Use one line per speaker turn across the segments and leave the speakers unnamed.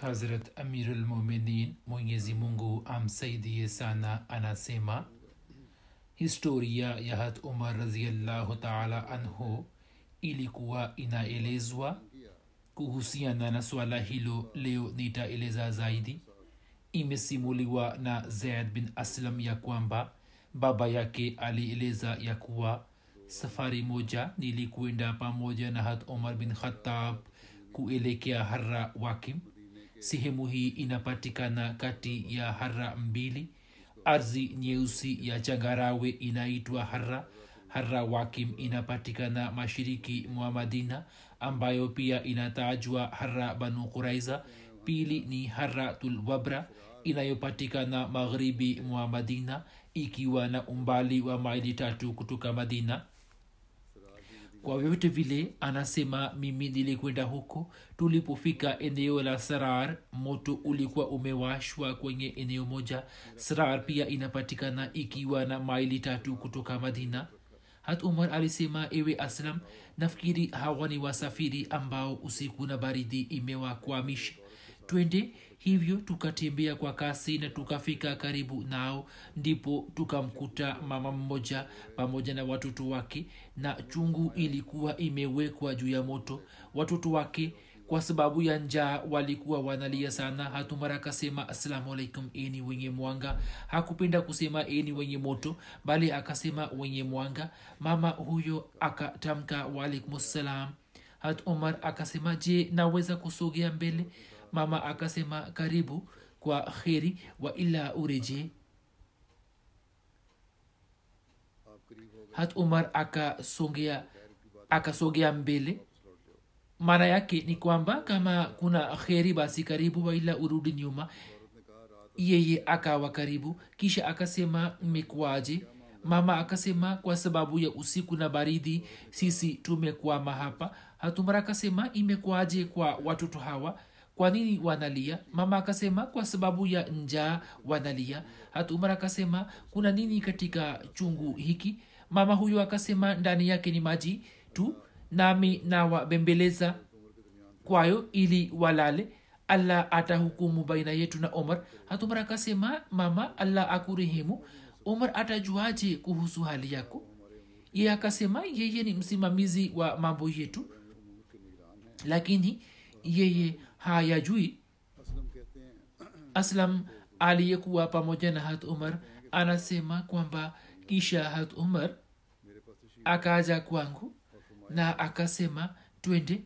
Hazrat Amirul Muminin Mwenyezi Mungu amsaidie sana anasema historia ya hat Umar raziallahu taala anhu ilikuwa inaelezwa kuhusiana na swala hilo leo nitaeleza zaidi imesimuliwa na zaid bin aslam ya kwamba baba yake alieleza ya kuwa safari moja nilikwenda pamoja na hat umar bin khatab kuelekea hara wakim sehemu hii inapatikana kati ya hara mbili. Ardhi nyeusi ya changarawe inaitwa hara hara wakim inapatikana mashiriki mwa madina ambayo pia inatajwa hara banu quraiza. Pili ni haratul wabra inayopatikana magharibi mwa madina ikiwa na umbali wa maili tatu kutoka madina kwa vyote vile anasema mimi nilikwenda huko. Tulipofika eneo la sarar moto ulikuwa umewashwa kwenye eneo moja. Sarar pia inapatikana ikiwa na maili tatu kutoka madina. Hat umar alisema ewe aslam nafikiri hawa ni wasafiri ambao usiku na baridi imewakwamisha. Twende hivyo tukatembea kwa kasi na tukafika karibu nao ndipo tukamkuta mama mmoja pamoja na watoto wake na chungu ilikuwa imewekwa juu ya moto. Watoto wake kwa sababu ya njaa walikuwa wanalia sana. Hatumara akasema assalamu alaikum eni wenye mwanga. Hakupenda kusema eni wenye moto bali akasema wenye mwanga. Mama huyo akatamka waalaikum salam hat umar akasema je naweza kusogea mbele mama akasema karibu kwa kheri wa ila urejee. Hat umar akasogea akasogea mbele. Maana yake ni kwamba kama kuna kheri basi karibu waila urudi nyuma. Yeye akawa karibu kisha akasema mmekuwaje? Mama akasema kwa sababu ya usiku na baridi sisi tumekwama hapa. Hatumara akasema imekuwaje kwa watoto hawa kwa nini wanalia? Mama akasema kwa sababu ya njaa wanalia. Hatumara akasema kuna nini katika chungu hiki? Mama huyo akasema ndani yake ni maji tu nami nawabembeleza kwayo ili walale. Allah atahukumu baina yetu na omar hatumar akasema mama allah akurehemu. Omar atajuaje kuhusu hali yako? Ye akasema yeye ni msimamizi wa mambo yetu lakini yeye hayajui. Aslam aliyekuwa pamoja na hat umar anasema kwamba kisha hat umar akaja kwangu na akasema twende.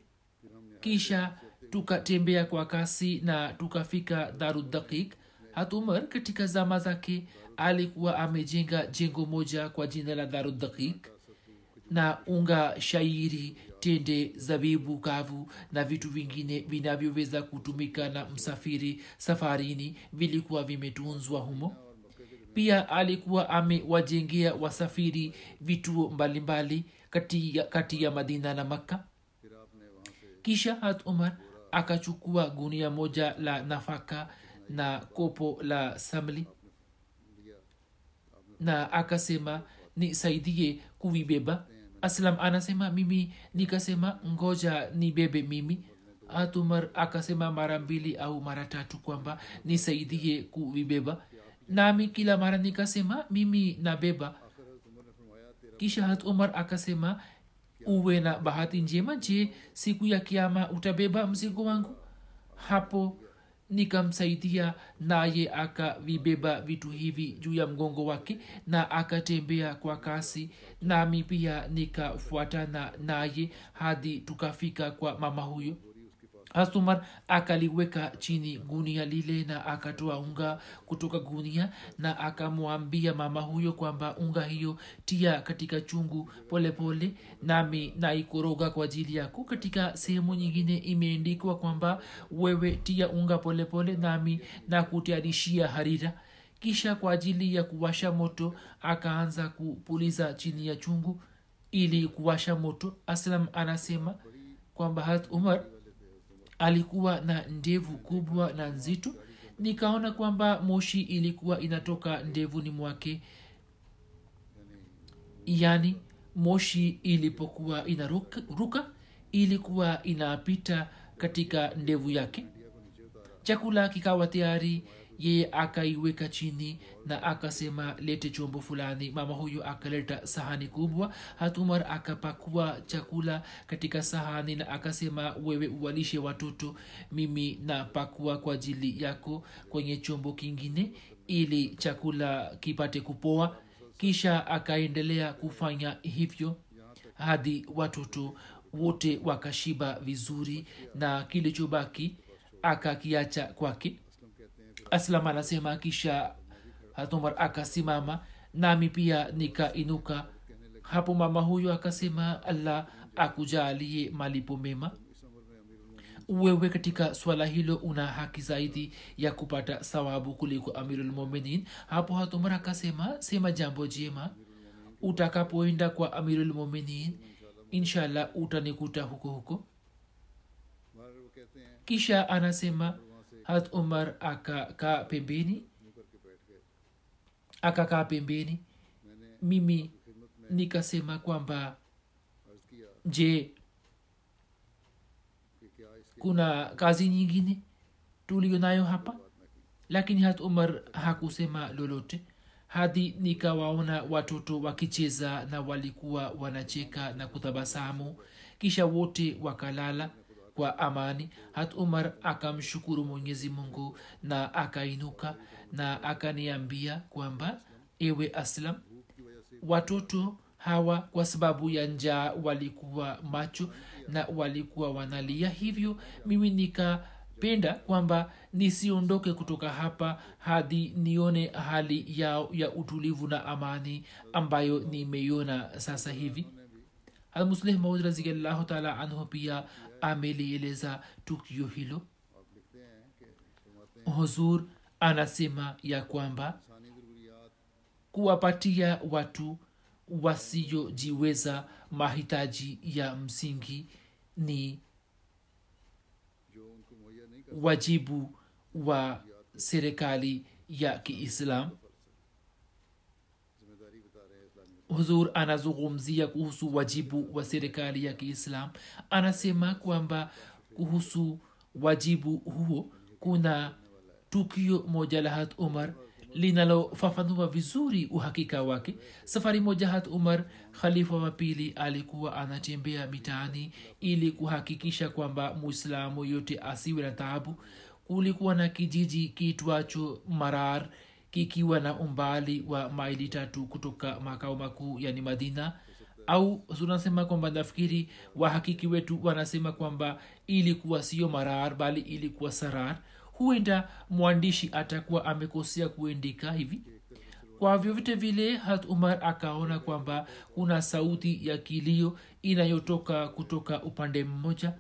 Kisha tukatembea kwa kasi na tukafika darudakik hatumar katika zama zake alikuwa amejenga jengo moja kwa jina la darudakik na unga shairi tende zabibu kavu na vitu vingine vinavyoweza kutumika na msafiri safarini vilikuwa vimetunzwa humo. Pia alikuwa amewajengea wasafiri vituo mbalimbali kati ya, kati ya madina na makka. Kisha hat umar akachukua gunia moja la nafaka na kopo la samli na akasema nisaidie kuvibeba aslam anasema mimi nikasema ngoja nibebe mimi. Atumar akasema mara mbili au mara tatu kwamba nisaidie kuvibeba. Nami kila mara nikasema mimi nabeba. Kisha hat umar akasema uwe na bahati njema je siku ya kiama utabeba mzigo wangu? Hapo nikamsaidia naye akavibeba vitu hivi juu ya mgongo wake na akatembea kwa kasi. Nami pia nikafuatana naye hadi tukafika kwa mama huyo hasumar akaliweka chini gunia lile na akatoa unga kutoka gunia na akamwambia mama huyo kwamba unga hiyo tia katika chungu polepole pole, nami naikoroga kwa ajili yako. Katika sehemu nyingine imeendikwa kwamba wewe tia unga polepole pole, nami nakutayarishia harira. Kisha kwa ajili ya kuwasha moto akaanza kupuliza chini ya chungu ili kuwasha moto. Aslam anasema kwamba umar alikuwa na ndevu kubwa na nzito. Nikaona kwamba moshi ilikuwa inatoka ndevuni mwake. Yani moshi ilipokuwa inaruka ilikuwa inapita katika ndevu yake. Chakula kikawa tayari yeye akaiweka chini na akasema lete chombo fulani. Mama huyo akaleta sahani kubwa. Hatumar akapakua chakula katika sahani na akasema wewe uwalishe watoto mimi napakua kwa ajili yako kwenye chombo kingine ili chakula kipate kupoa. Kisha akaendelea kufanya hivyo hadi watoto wote wakashiba vizuri na kilichobaki akakiacha kwake aslam anasema kisha hatumar akasimama nami pia nikainuka. Hapo mama huyo akasema allah akujalie malipo mema. Wewe katika swala hilo una haki zaidi ya kupata sawabu kuliko amirulmuminin hapo hatumar akasema sema jambo jema. Utakapoenda kwa amirulmuminin inshallah utanikuta huko huko. Kisha anasema hat umar akakaa pembeni. Akakaa pembeni. Mimi nikasema kwamba je kuna kazi nyingine tuliyo nayo hapa? Lakini hat umar hakusema lolote. Hadi nikawaona watoto wakicheza na walikuwa wanacheka na kutabasamu. Kisha wote wakalala kwa amani. Hat umar akamshukuru mwenyezi mungu na akainuka na akaniambia kwamba ewe aslam watoto hawa kwa sababu ya njaa walikuwa macho na walikuwa wanalia. Hivyo mimi nikapenda kwamba nisiondoke kutoka hapa hadi nione hali yao ya utulivu na amani ambayo nimeiona sasa hivi. Almusleh maud raziallahu taala anhu pia amelieleza tukio hilo. Huzur anasema ya kwamba kuwapatia watu wasiojiweza mahitaji ya msingi ni wajibu wa serikali ya kiislam huzur anazungumzia kuhusu wajibu wa serikali ya kiislam. Anasema kwamba kuhusu wajibu huo kuna tukio moja la hat umar linalofafanua vizuri uhakika wake. Safari moja hat umar khalifa wa pili alikuwa anatembea mitaani ili kuhakikisha kwamba muislamu yote asiwe na taabu. Kulikuwa na kijiji kiitwacho marar kikiwa na umbali wa maili tatu kutoka makao makuu yani madina. Au tunasema kwamba nafikiri wahakiki wetu wanasema kwamba ilikuwa sio marar bali ilikuwa sarar. Huenda mwandishi atakuwa amekosea kuendika hivi. Kwa vyovyote vile hat umar akaona kwamba kuna sauti ya kilio inayotoka kutoka upande mmoja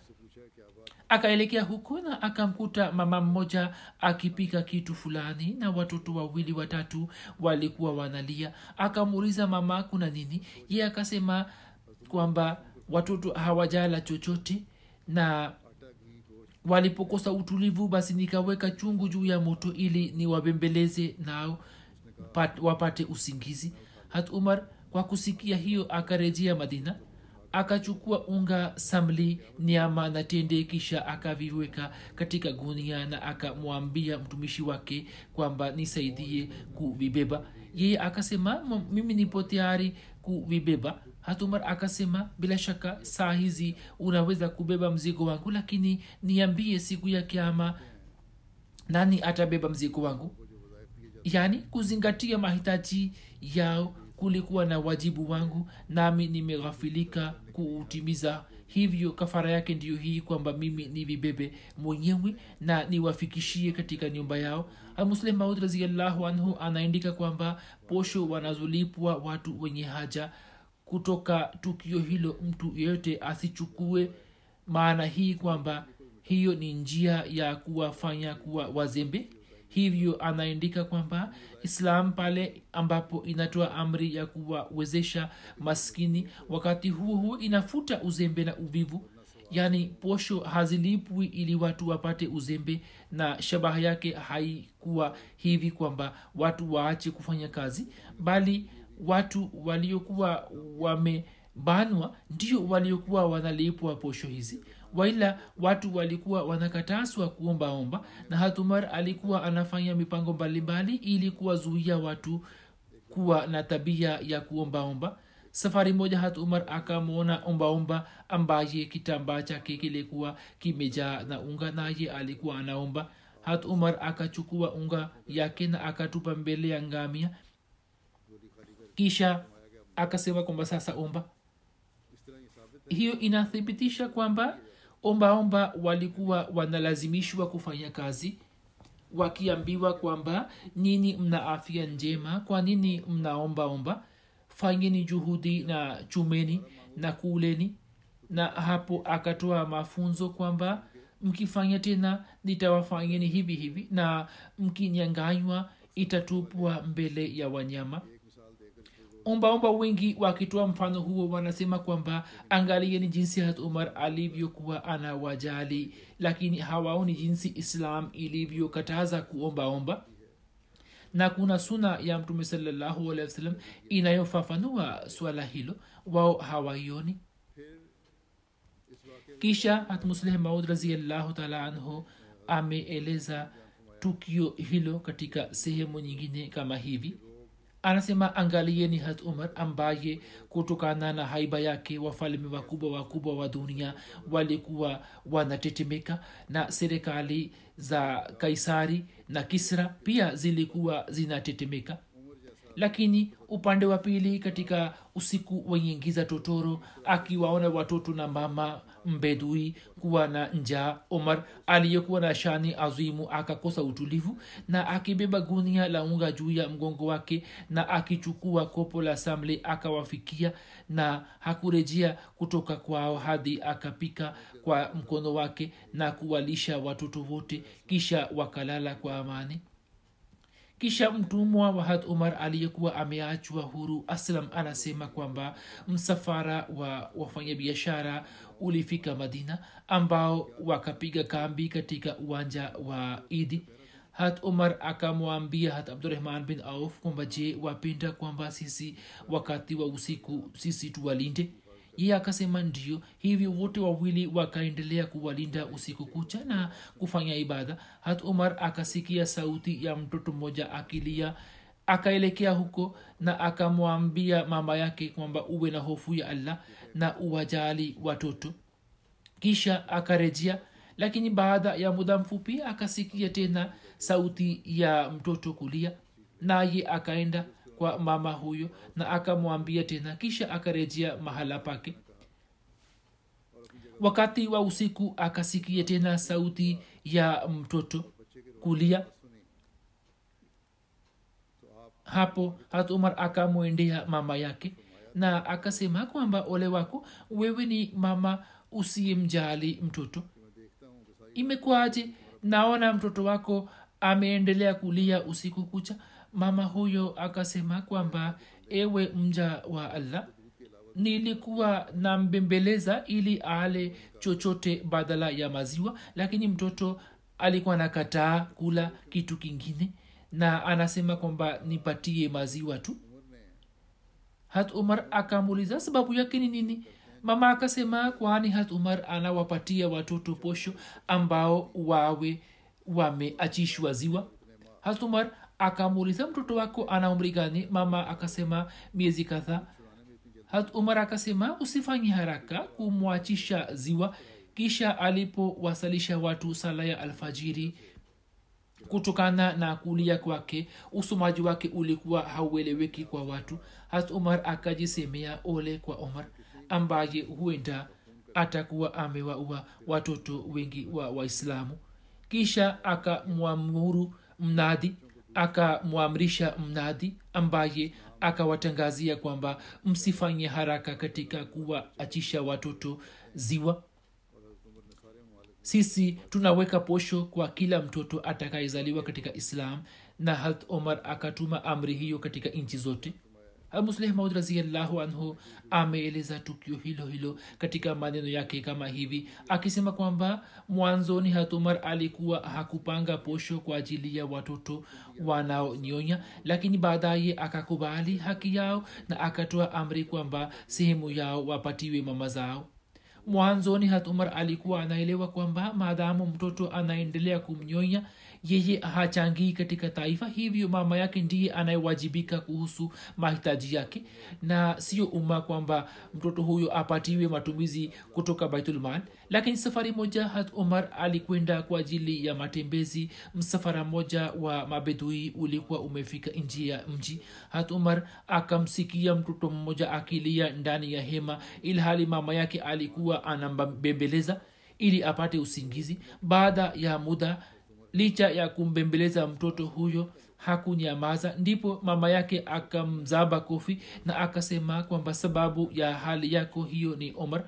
akaelekea huko na akamkuta mama mmoja akipika kitu fulani na watoto wawili watatu walikuwa wanalia. Akamuuliza mama kuna nini? Ye akasema kwamba watoto hawajala chochote na walipokosa utulivu basi nikaweka chungu juu ya moto ili niwabembeleze nao pat, wapate usingizi. Hat umar kwa kusikia hiyo akarejea madina akachukua unga samli nyama na tende kisha akaviweka katika gunia na akamwambia mtumishi wake kwamba nisaidie kuvibeba. Yeye akasema mimi nipo tayari kuvibeba. Hatumar akasema bila shaka saa hizi unaweza kubeba mzigo wangu lakini niambie siku ya kiama nani atabeba mzigo wangu? Yaani kuzingatia mahitaji yao kulikuwa na wajibu wangu nami nimeghafilika kuutimiza. Hivyo kafara yake ndiyo hii kwamba mimi nivibebe mwenyewe na niwafikishie katika nyumba yao. Muslim maud raziallahu anhu anaandika kwamba posho wanazolipwa watu wenye haja. Kutoka tukio hilo mtu yeyote asichukue maana hii kwamba hiyo ni njia ya kuwafanya kuwa wazembe. Hivyo anaandika kwamba islam pale ambapo inatoa amri ya kuwawezesha maskini. Wakati huo huo inafuta uzembe na uvivu. Yaani posho hazilipwi ili watu wapate uzembe na shabaha yake haikuwa hivi kwamba watu waache kufanya kazi bali watu waliokuwa wamebanwa ndio waliokuwa wanalipwa posho hizi waila watu walikuwa wanakataswa kuombaomba na hatumar alikuwa anafanya mipango mbalimbali ili kuwazuia watu kuwa na tabia ya kuombaomba safari moja hat umar akamwona ombaomba ambaye kitambaa chake kilikuwa kimejaa na unga naye alikuwa anaomba. Hat umar akachukua unga yake na akatupa mbele ya ngamia. Kisha akasema kwamba sasa omba. Hiyo inathibitisha kwamba ombaomba walikuwa wanalazimishwa kufanya kazi wakiambiwa kwamba nini mna afya njema kwa nini mnaombaomba fanyeni juhudi na chumeni na kuleni na hapo akatoa mafunzo kwamba mkifanya tena nitawafanyeni hivi hivi na mkinyanganywa itatupwa mbele ya wanyama ombaomba wengi wakitoa mfano huo wanasema kwamba angalieni jinsi hat umar alivyokuwa ana wajali lakini hawaoni jinsi islam ilivyokataza kuombaomba. Na kuna suna ya mtume salallahu inayofafanua swala hilo wao hawaioni. Kisha hatmusleh maud raziallahu taala anhu ameeleza tukio hilo katika sehemu nyingine kama hivi anasema angalieni hat umar ambaye kutokana na haiba yake wafalme wakubwa wakubwa wa dunia walikuwa wanatetemeka na serikali za kaisari na kisra pia zilikuwa zinatetemeka lakini upande wa pili katika usiku wenye giza totoro akiwaona watoto na mama mbedui kuwa na njaa omar aliyekuwa na shani azimu akakosa utulivu na akibeba gunia la unga juu ya mgongo wake na akichukua kopo la samle akawafikia na hakurejea kutoka kwao hadi akapika kwa mkono wake na kuwalisha watoto wote kisha wakalala kwa amani kisha mtumwa wa had umar aliyekuwa ameachwa huru aslam anasema kwamba msafara wa wafanyabiashara ulifika madina ambao wakapiga kambi katika uwanja wa idi hat umar akamwambia hat abdurahman bin auf kwamba je wapenda kwamba sisi wakati wa usiku sisi tuwalinde ye akasema ndio hivyo wote wawili wakaendelea kuwalinda usiku kucha na kufanya ibada. Hat umar akasikia sauti ya mtoto mmoja akilia akaelekea huko na akamwambia mama yake kwamba uwe na hofu ya allah na uwajali watoto. Kisha akarejea lakini baada ya muda mfupi akasikia tena sauti ya mtoto kulia naye akaenda kwa mama huyo na akamwambia tena kisha akarejea mahala pake. Wakati wa usiku akasikia tena sauti ya mtoto kulia. Hapo hat umar akamwendea mama yake na akasema kwamba ole wako wewe ni mama usiyemjali mtoto. Imekwaje naona mtoto wako ameendelea kulia usiku kucha mama huyo akasema kwamba ewe mja wa allah nilikuwa nambembeleza ili ale chochote badala ya maziwa lakini mtoto alikuwa nakataa kula kitu kingine na anasema kwamba nipatie maziwa tu. Hat umar akamuuliza sababu yake ni nini? Mama akasema kwani hat umar anawapatia watoto posho ambao wawe wameachishwa ziwa? Hat umar akamuuliza mtoto wako ana umri gani? Mama akasema miezi kadhaa. Hat umar akasema usifanye haraka kumwachisha ziwa. Kisha alipowasalisha watu sala ya alfajiri kutokana na kulia kwake usomaji wake ulikuwa haueleweki kwa watu. Hat umar akajisemea ole kwa omar ambaye huenda atakuwa amewaua watoto wengi wa waislamu. Kisha akamwamuru mnadi akamwamrisha mnadhi ambaye akawatangazia kwamba msifanye haraka katika kuwaachisha watoto ziwa. Sisi tunaweka posho kwa kila mtoto atakayezaliwa katika islam na hat omar akatuma amri hiyo katika nchi zote musleh maud raziallahu anhu ameeleza tukio hilo hilo katika maneno yake kama hivi akisema kwamba mwanzoni hatumar alikuwa hakupanga posho kwa ajili ya watoto wanaonyonya lakini baadaye akakubali haki yao na akatoa amri kwamba sehemu yao wapatiwe mama zao. Mwanzoni hatumar alikuwa anaelewa kwamba maadamu mtoto anaendelea kumnyonya yeye hachangii katika taifa hivyo mama yake ndiye anayewajibika kuhusu mahitaji yake. Na sio umma kwamba mtoto huyo apatiwe matumizi kutoka baitulmal lakini safari moja hat umar alikwenda kwa ajili ya matembezi. Msafara moja wa mabedui ulikuwa umefika nji ya mji. Hat umar akamsikia mtoto mmoja akilia ndani ya hema ilhali mama yake alikuwa anambembeleza ili apate usingizi. Baada ya muda licha ya kumbembeleza mtoto huyo hakunyamaza. Ndipo mama yake akamzaba kofi na akasema kwamba sababu ya hali yako hiyo ni omar.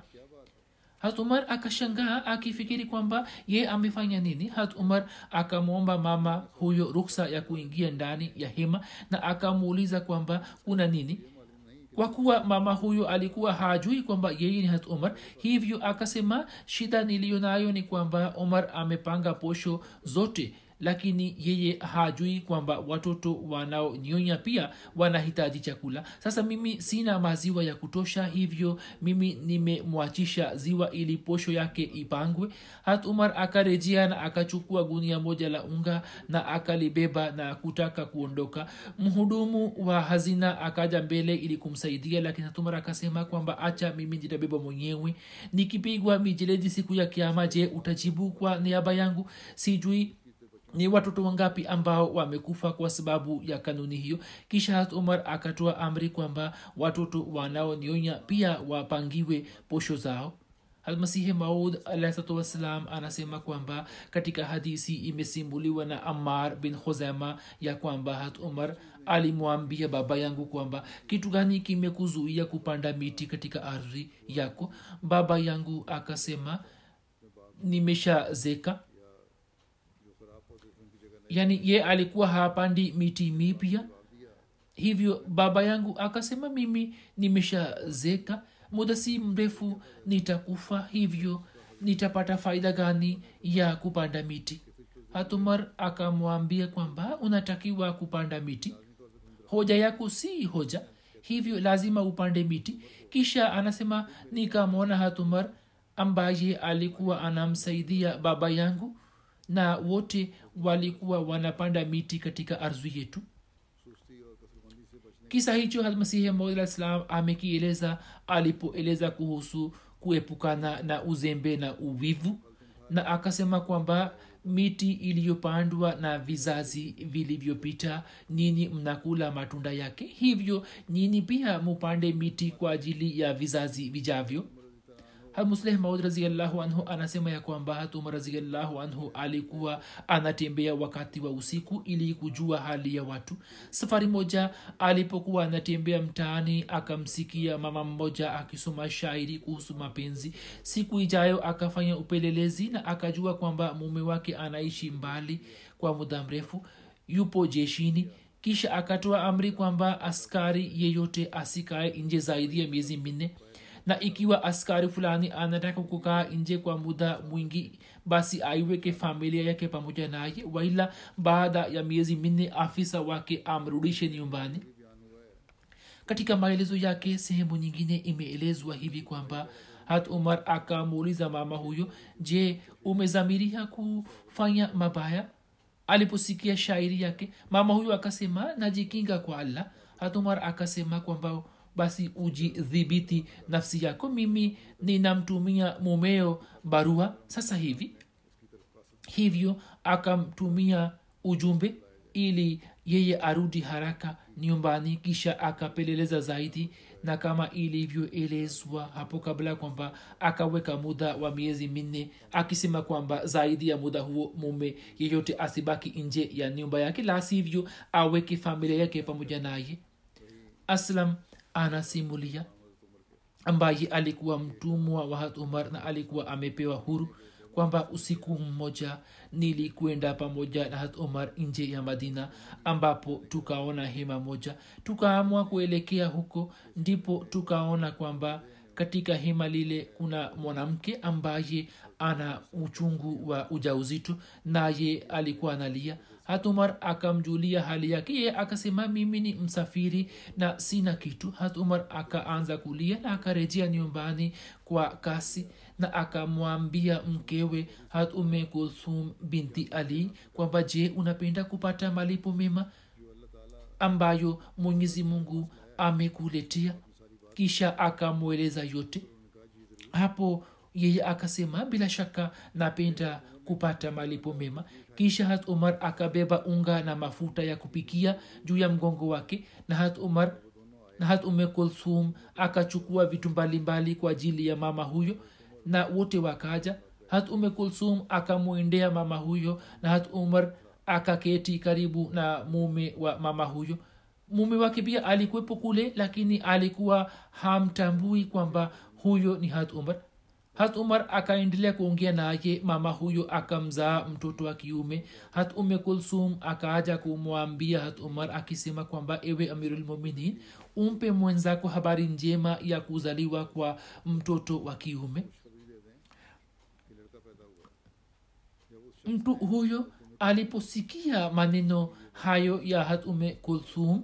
Hat umar akashangaa akifikiri kwamba ye amefanya nini. Hat umar akamwomba mama huyo ruksa ya kuingia ndani ya hema na akamuuliza kwamba kuna nini kwa kuwa mama huyo alikuwa hajui kwamba yeye ni hat umar hivyo akasema shida niliyo nayo ni kwamba umar amepanga posho zote lakini yeye hajui kwamba watoto wanaonyonya pia wanahitaji chakula. Sasa mimi sina maziwa ya kutosha hivyo mimi nimemwachisha ziwa ili posho yake ipangwe. Hat umar akarejea na akachukua gunia moja la unga na akalibeba na kutaka kuondoka. Mhudumu wa hazina akaja mbele ili kumsaidia lakini hatumar akasema kwamba acha mimi nitabeba mwenyewe. Nikipigwa mijeledi siku ya kiama je utajibu kwa niaba yangu? Sijui ni watoto wangapi ambao wamekufa kwa sababu ya kanuni hiyo? Kisha hat umar akatoa amri kwamba watoto wanaonionya pia wapangiwe posho zao. Almasihi maud alahsatu wassalam anasema kwamba katika hadisi imesimbuliwa na amar bin khuzama ya kwamba hat umar alimwambia baba yangu kwamba kitu gani kimekuzuia kupanda miti katika ardhi yako? Baba yangu akasema nimeshazeka yaani ye alikuwa hapandi miti mipya. Hivyo baba yangu akasema mimi nimeshazeka. Muda si mrefu nitakufa. Hivyo nitapata faida gani ya kupanda miti? Hatumar akamwambia kwamba unatakiwa kupanda miti. Hoja yako si hoja. Hivyo lazima upande miti. Kisha anasema nikamwona hatumar ambaye alikuwa anamsaidia baba yangu na wote walikuwa wanapanda miti katika ardhi yetu. Kisa hicho masihi maudlah amekieleza alipoeleza kuhusu kuepukana na uzembe na uvivu na akasema kwamba miti iliyopandwa na vizazi vilivyopita nini mnakula matunda yake hivyo nini pia mupande miti kwa ajili ya vizazi vijavyo musleh maud raziallahu anhu anasema ya kwamba hatuma raziallahu anhu alikuwa anatembea wakati wa usiku ili kujua hali ya watu. Safari moja alipokuwa anatembea mtaani akamsikia mama mmoja akisoma shairi kuhusu mapenzi. Siku ijayo akafanya upelelezi na akajua kwamba mume wake anaishi mbali kwa muda mrefu yupo jeshini. Kisha akatoa amri kwamba askari yeyote asikae nje zaidi ya miezi minne na ikiwa askari fulani anataka kukaa nje kwa muda mwingi basi aiweke familia yake pamoja naye. Waila baada ya miezi minne afisa wake amrudishe nyumbani. Katika maelezo yake sehemu nyingine imeelezwa hivi kwamba hat umar akamuuliza mama huyo je umezamiria kufanya mabaya? Aliposikia shairi yake mama huyo akasema najikinga kwa allah. Hat umar akasema kwamba basi ujidhibiti nafsi yako. Mimi ninamtumia mumeo barua sasa hivi. Hivyo akamtumia ujumbe ili yeye arudi haraka nyumbani kisha akapeleleza zaidi na kama ilivyoelezwa hapo kabla kwamba akaweka muda wa miezi minne akisema kwamba zaidi ya muda huo mume yeyote asibaki nje ya nyumba yake la sivyo aweke familia yake pamoja naye. Aslam anasimulia ambaye alikuwa mtumwa wa umar na alikuwa amepewa huru kwamba usiku mmoja nilikwenda pamoja na hat umar nje ya madina ambapo tukaona hema moja. Tukaamua kuelekea huko ndipo tukaona kwamba katika hema lile kuna mwanamke ambaye ana uchungu wa ujauzito naye alikuwa analia hatumar akamjulia hali yake. Ye akasema mimi ni msafiri na sina kitu. Hatumar akaanza kulia na akarejea nyumbani kwa kasi na akamwambia mkewe hat ume binti ali kwamba je unapenda kupata malipo mema ambayo mwenyezi mungu amekuletea? Kisha akamweleza yote. Hapo yeye akasema bila shaka napenda kupata malipo mema kisha hat umar akabeba unga na mafuta ya kupikia juu ya mgongo wake na hat umar na hat ume kulsum akachukua vitu mbalimbali kwa ajili ya mama huyo na wote wakaja. Hat ume kulsum akamwendea mama huyo na hat umar akaketi karibu na mume wa mama huyo. Mume wake pia alikuwepo kule lakini alikuwa hamtambui kwamba huyo ni hat umar hat umar akaendelea kuongea naye mama huyo akamzaa mtoto wa kiume. Hat ume kulsum akaaja kumwambia hat umar akisema kwamba ewe amirulmuminin umpe mwenzako habari njema ya kuzaliwa kwa mtoto wa kiume. Mtu huyo aliposikia maneno hayo ya hat ume kulthum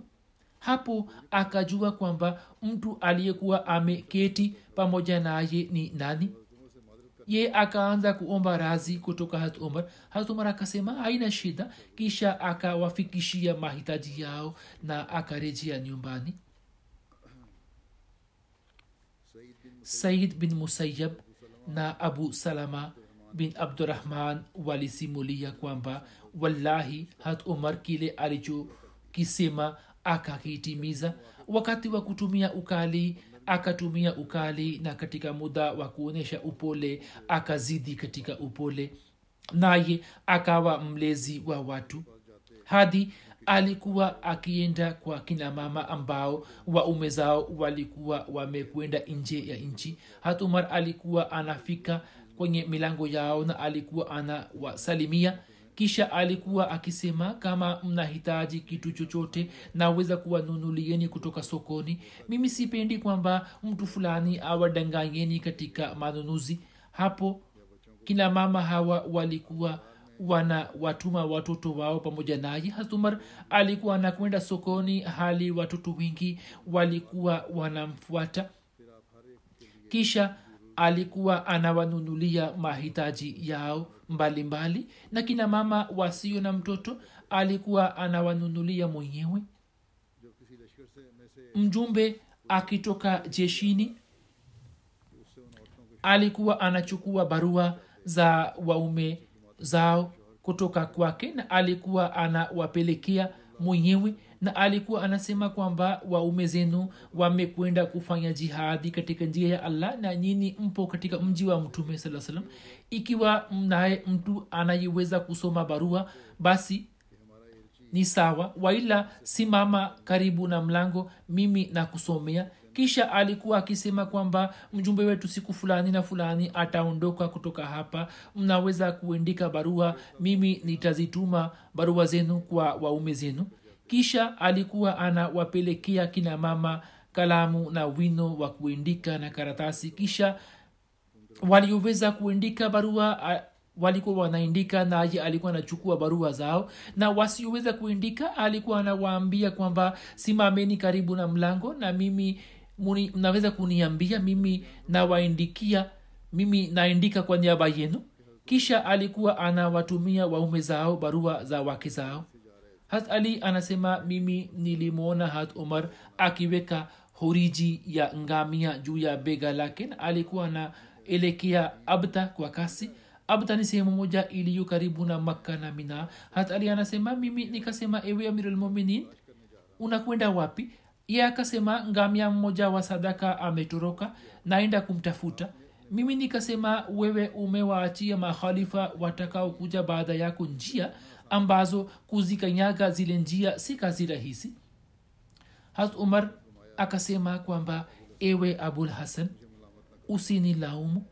hapo akajua kwamba mtu aliyekuwa ameketi pamoja naye ni nani ye akaanza kuomba razi kutoka hat umar hat umar akasema haina shida. Kisha akawafikishia mahitaji yao na akarejea nyumbani. Said bin musayab na abu salama bin abdurahman walisimulia kwamba wallahi hat umar kile alichokisema akakitimiza. Wakati wa kutumia ukali akatumia ukali na katika muda wa kuonyesha upole akazidi katika upole. Naye akawa mlezi wa watu. Hadi alikuwa akienda kwa kina mama ambao waume zao walikuwa wamekwenda nje ya nchi. Hatumar alikuwa anafika kwenye milango yao na alikuwa anawasalimia kisha alikuwa akisema kama mnahitaji kitu chochote naweza kuwanunulieni kutoka sokoni. Mimi sipendi kwamba mtu fulani awadanganyeni katika manunuzi. Hapo kina mama hawa walikuwa wana watuma watoto wao pamoja naye. Hasumar alikuwa anakwenda sokoni hali watoto wengi walikuwa wanamfuata. Kisha alikuwa anawanunulia mahitaji yao mbalimbali mbali, na kina mama wasio na mtoto alikuwa anawanunulia mwenyewe. Mjumbe akitoka jeshini alikuwa anachukua barua za waume zao kutoka kwake na alikuwa anawapelekea mwenyewe na alikuwa anasema kwamba waume zenu wamekwenda kufanya jihadi katika njia ya allah na nyini mpo katika mji wa mtume saa salam ikiwa mnaye mtu anayeweza kusoma barua basi ni sawa waila simama karibu na mlango mimi na kusomea kisha alikuwa akisema kwamba mjumbe wetu siku fulani na fulani ataondoka kutoka hapa. Mnaweza kuendika barua mimi nitazituma barua zenu kwa waume zenu kisha alikuwa anawapelekea kina mama kalamu na wino wa kuendika na karatasi. Kisha walioweza kuendika barua walikuwa wanaendika naye alikuwa anachukua barua zao. Na wasioweza kuendika alikuwa anawaambia kwamba simameni karibu na mlango na mimi muni, mnaweza kuniambia mimi nawaendikia mimi naendika kwa niaba yenu. Kisha alikuwa anawatumia waume zao barua za wake zao hat ali anasema mimi nilimwona hat umar akiweka horiji ya ngamia juu ya bega lake na alikuwa anaelekea abta kwa kasi. Abta ni sehemu moja iliyo karibu na makka na mina. Hat ali anasema mimi nikasema ewe amirulmuminin unakwenda wapi? Ye akasema ngamia mmoja wa sadaka ametoroka naenda kumtafuta. Mimi nikasema wewe umewaachia makhalifa watakaokuja baada yako njia ambazo kuzikanyaga zile njia si kazi rahisi. Hat umar akasema kwamba ewe abul hasan usini laumu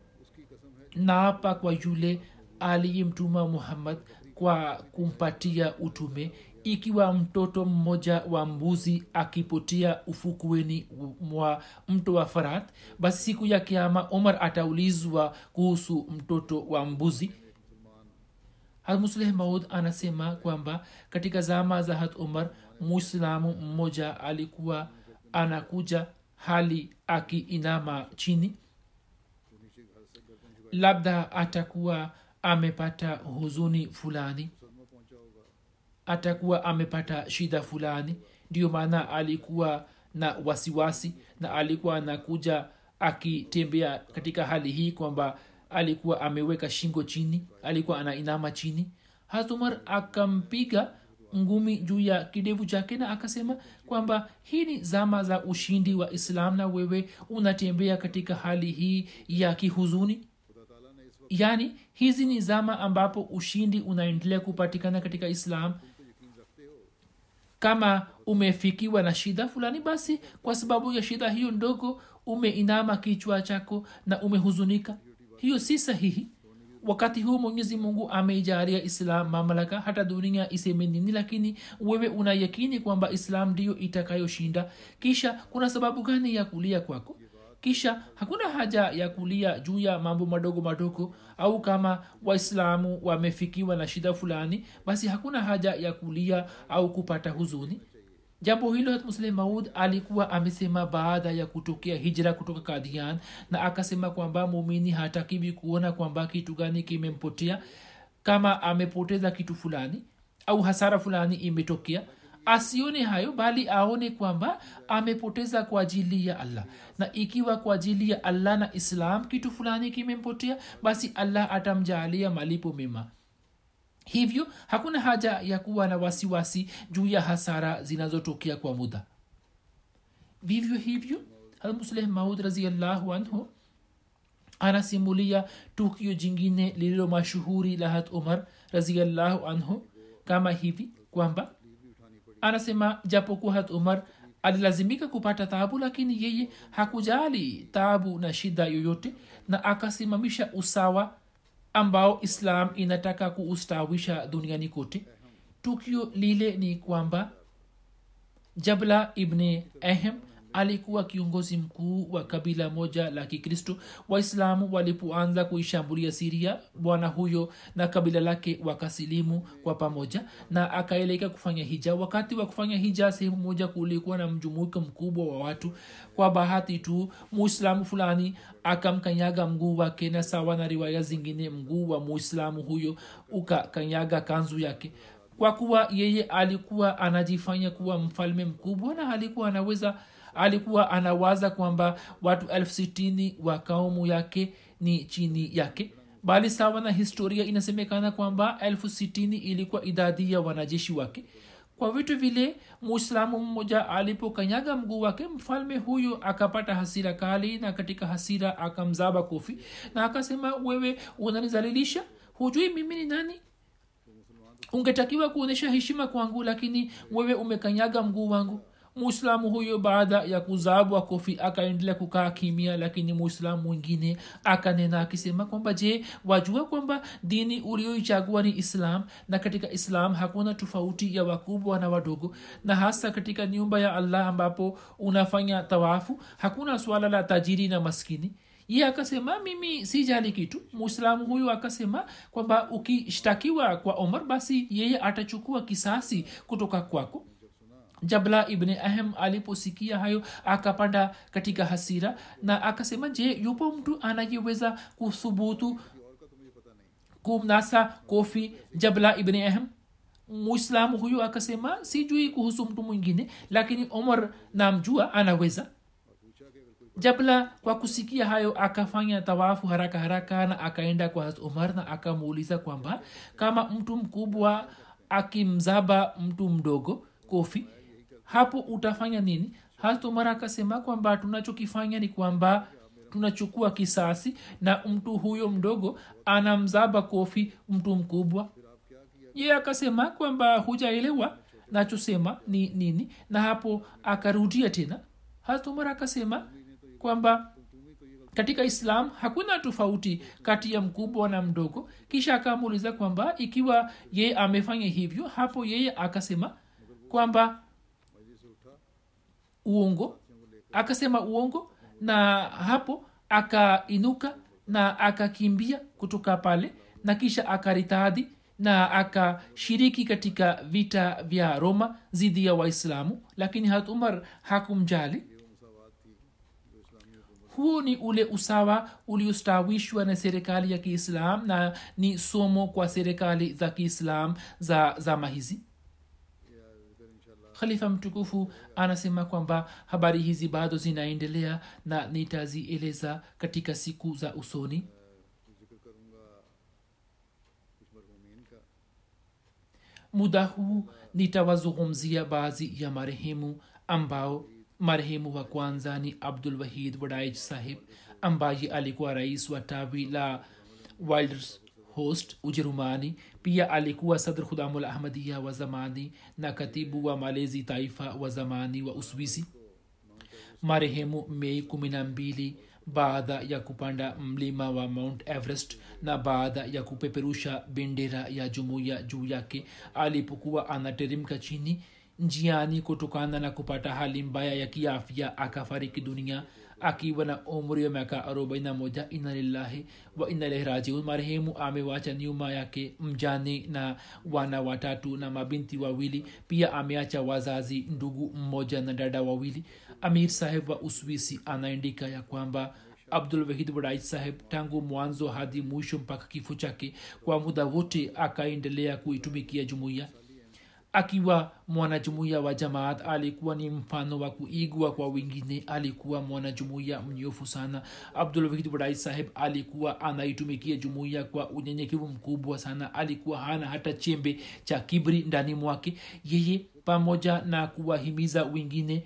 naapa kwa yule aliyemtuma muhammad kwa kumpatia utume. Ikiwa mtoto mmoja wa mbuzi akipotea ufukweni mwa mto wa farat basi siku ya kiama omar ataulizwa kuhusu mtoto wa mbuzi hatmusleh maud anasema kwamba katika zama za hat umar muislamu mmoja alikuwa anakuja hali akiinama chini. Labda atakuwa amepata huzuni fulani atakuwa amepata shida fulani. Ndio maana alikuwa na wasiwasi na alikuwa anakuja akitembea katika hali hii kwamba alikuwa ameweka shingo chini alikuwa anainama chini. Hatumar akampiga ngumi juu ya kidevu chake na akasema kwamba hii ni zama za ushindi wa islam na wewe unatembea katika hali hii ya kihuzuni. Yaani hizi ni zama ambapo ushindi unaendelea kupatikana katika islam. Kama umefikiwa na shida fulani basi kwa sababu ya shida hiyo ndogo umeinama kichwa chako na umehuzunika hiyo si sahihi. Wakati huu mwenyezi mungu ameijaria islam mamlaka hata dunia iseme nini lakini wewe una yakini kwamba islam ndiyo itakayoshinda. Kisha kuna sababu gani ya kulia kwako? Kisha hakuna haja ya kulia juu ya mambo madogo madogo au kama waislamu wamefikiwa na shida fulani basi hakuna haja ya kulia au kupata huzuni jambo hilo muslim maud alikuwa amesema baada ya kutokea hijra kutoka kadian na akasema kwamba mumini hatakiwi kuona kwamba kitu gani kimempotea kama amepoteza kitu fulani au hasara fulani imetokea asione hayo bali aone kwamba amepoteza kwa ajili ya allah. Na ikiwa kwa ajili ya allah na islam kitu fulani kimempotea basi allah atamjaalia malipo mema hivyo hakuna haja ya kuwa na wasiwasi juu ya hasara zinazotokea kwa muda. Vivyo hivyo hamusleh maud raziallahu anhu anasimulia tukio jingine lililo mashuhuri la hat umar raziallahu anhu kama hivi kwamba anasema japokuwa hat umar alilazimika kupata taabu lakini yeye hakujali taabu na shida yoyote na akasimamisha usawa ambao islam inataka kuustawisha duniani kote. Tukio lile ni kwamba jabla ibni ahem alikuwa kiongozi mkuu wa kabila moja la kikristo. Waislamu walipoanza kuishambulia siria bwana huyo na kabila lake wakasilimu kwa pamoja na akaeleka kufanya hija. Wakati wa kufanya hija sehemu moja kulikuwa na mjumuiko mkubwa wa watu. Kwa bahati tu muislamu fulani akamkanyaga mguu wake na sawa na riwaya zingine mguu wa muislamu huyo ukakanyaga kanzu yake. Kwa kuwa yeye alikuwa anajifanya kuwa mfalme mkubwa na alikuwa anaweza alikuwa anawaza kwamba watu elfu wa kaumu yake ni chini yake. Bali sawa na historia inasemekana kwamba elfu sitini ilikuwa idadi ya wanajeshi wake. Kwa vitu vile muislamu mmoja alipokanyaga mguu wake mfalme huyu akapata hasira kali na katika hasira akamzaba kofi na akasema wewe unanizalilisha? Hujui mimi ni nani? Ungetakiwa kuonyesha heshima kwangu lakini wewe umekanyaga mguu wangu muislamu huyo baada ya kuzabwa kofi akaendelea kukaa kimia lakini muislamu mwingine akanena akisema kwamba je wajua kwamba dini ulioichagua ni islam na katika islam hakuna tofauti ya wakubwa na wadogo na hasa katika nyumba ya allah ambapo unafanya tawafu hakuna swala la tajiri na maskini? Ye akasema mimi sijali kitu. Muislamu huyu akasema kwamba ukishtakiwa kwa omar basi yeye atachukua kisasi kutoka kwako jabla ibni ahem aliposikia hayo akapanda katika hasira na akasema je yupo mtu anayeweza kuthubutu kumnasa kofi jabla ibni ahem muislamu huyu akasema sijui kuhusu mtu mwingine lakini omar namjua anaweza. Jabla kwa kusikia hayo akafanya tawafu haraka haraka na akaenda kwa umar na akamuuliza kwamba kama mtu mkubwa akimzaba mtu mdogo kofi hapo utafanya nini? Umar akasema kwamba tunachokifanya ni kwamba tunachukua kisasi na mtu huyo mdogo anamzaba kofi mtu mkubwa. Ye akasema kwamba hujaelewa nachosema ni nini na hapo akarudia tena. Umar akasema kwamba katika islam hakuna tofauti kati ya mkubwa na mdogo. Kisha akamuuliza kwamba ikiwa yeye amefanya hivyo hapo yeye akasema kwamba uongo akasema uongo na hapo akainuka na akakimbia kutoka pale na kisha akaritadhi na akashiriki katika vita vya roma dhidi ya waislamu. Lakini hat umar hakumjali. Huu ni ule usawa uliostawishwa na serikali ya kiislam na ni somo kwa serikali za kiislam za zama hizi khalifa mtukufu anasema kwamba habari hizi bado zinaendelea na nitazieleza katika siku za usoni. Muda huu nitawazungumzia baadhi ya marehemu ambao marehemu wa kwanza ni abdul wahid wadaij sahib ambaye alikuwa rais wa tawi la wilders host ujerumani. Pia alikuwa sadr khudamul ahmadia wa zamani na katibu wa malezi taifa wa zamani wa uswisi. Marehemu mei kumi na mbili baada ya kupanda mlima wa mount everest na baada ya kupeperusha bendera ya jumuiya juu yake alipokuwa anateremka chini njiani kutokana na kupata hali mbaya ya kiafya akafariki dunia akiwa na umri wa miaka 41 ina lillahi wa ina ilaihi rajiun. Marehemu amewacha nyuma yake mjane na wana watatu na mabinti wawili. Pia ameacha wazazi ndugu mmoja na dada wawili. Amir saheb wa uswisi anaandika ya kwamba abdul wahid wadai saheb tangu mwanzo hadi mwisho mpaka kifo chake kwa muda wote akaendelea kuitumikia jumuiya akiwa mwanajumuiya wa jamaat alikuwa ni mfano wa kuigwa kwa wengine alikuwa mwanajumuiya mnyofu sana. Abdulwahid wadai saheb alikuwa anaitumikia jumuiya kwa unyenyekevu mkubwa sana. Alikuwa hana hata chembe cha kibri ndani mwake. Yeye pamoja na kuwahimiza wengine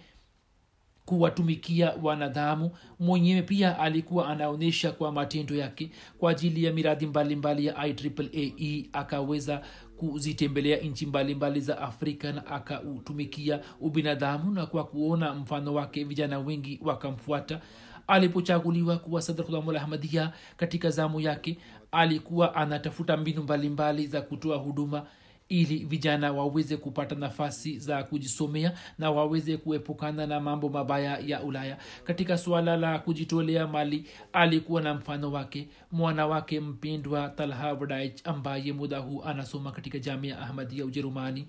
kuwatumikia wanadhamu mwenyewe pia alikuwa anaonyesha kwa matendo yake. Kwa ajili ya miradi mbalimbali mbali ya ieee akaweza kuzitembelea nchi mbalimbali za afrika na akautumikia ubinadamu na kwa kuona mfano wake vijana wengi wakamfuata. Alipochaguliwa kuwa sadrhulamulahmadia katika zamu yake alikuwa anatafuta mbinu mbalimbali mbali za kutoa huduma ili vijana waweze kupata nafasi za kujisomea na waweze kuepukana na mambo mabaya ya ulaya. Katika suala la kujitolea mali alikuwa na mfano wake mwana wake mpendwa talha wadaich ambaye muda huu anasoma katika jamia ahmadia ujerumani.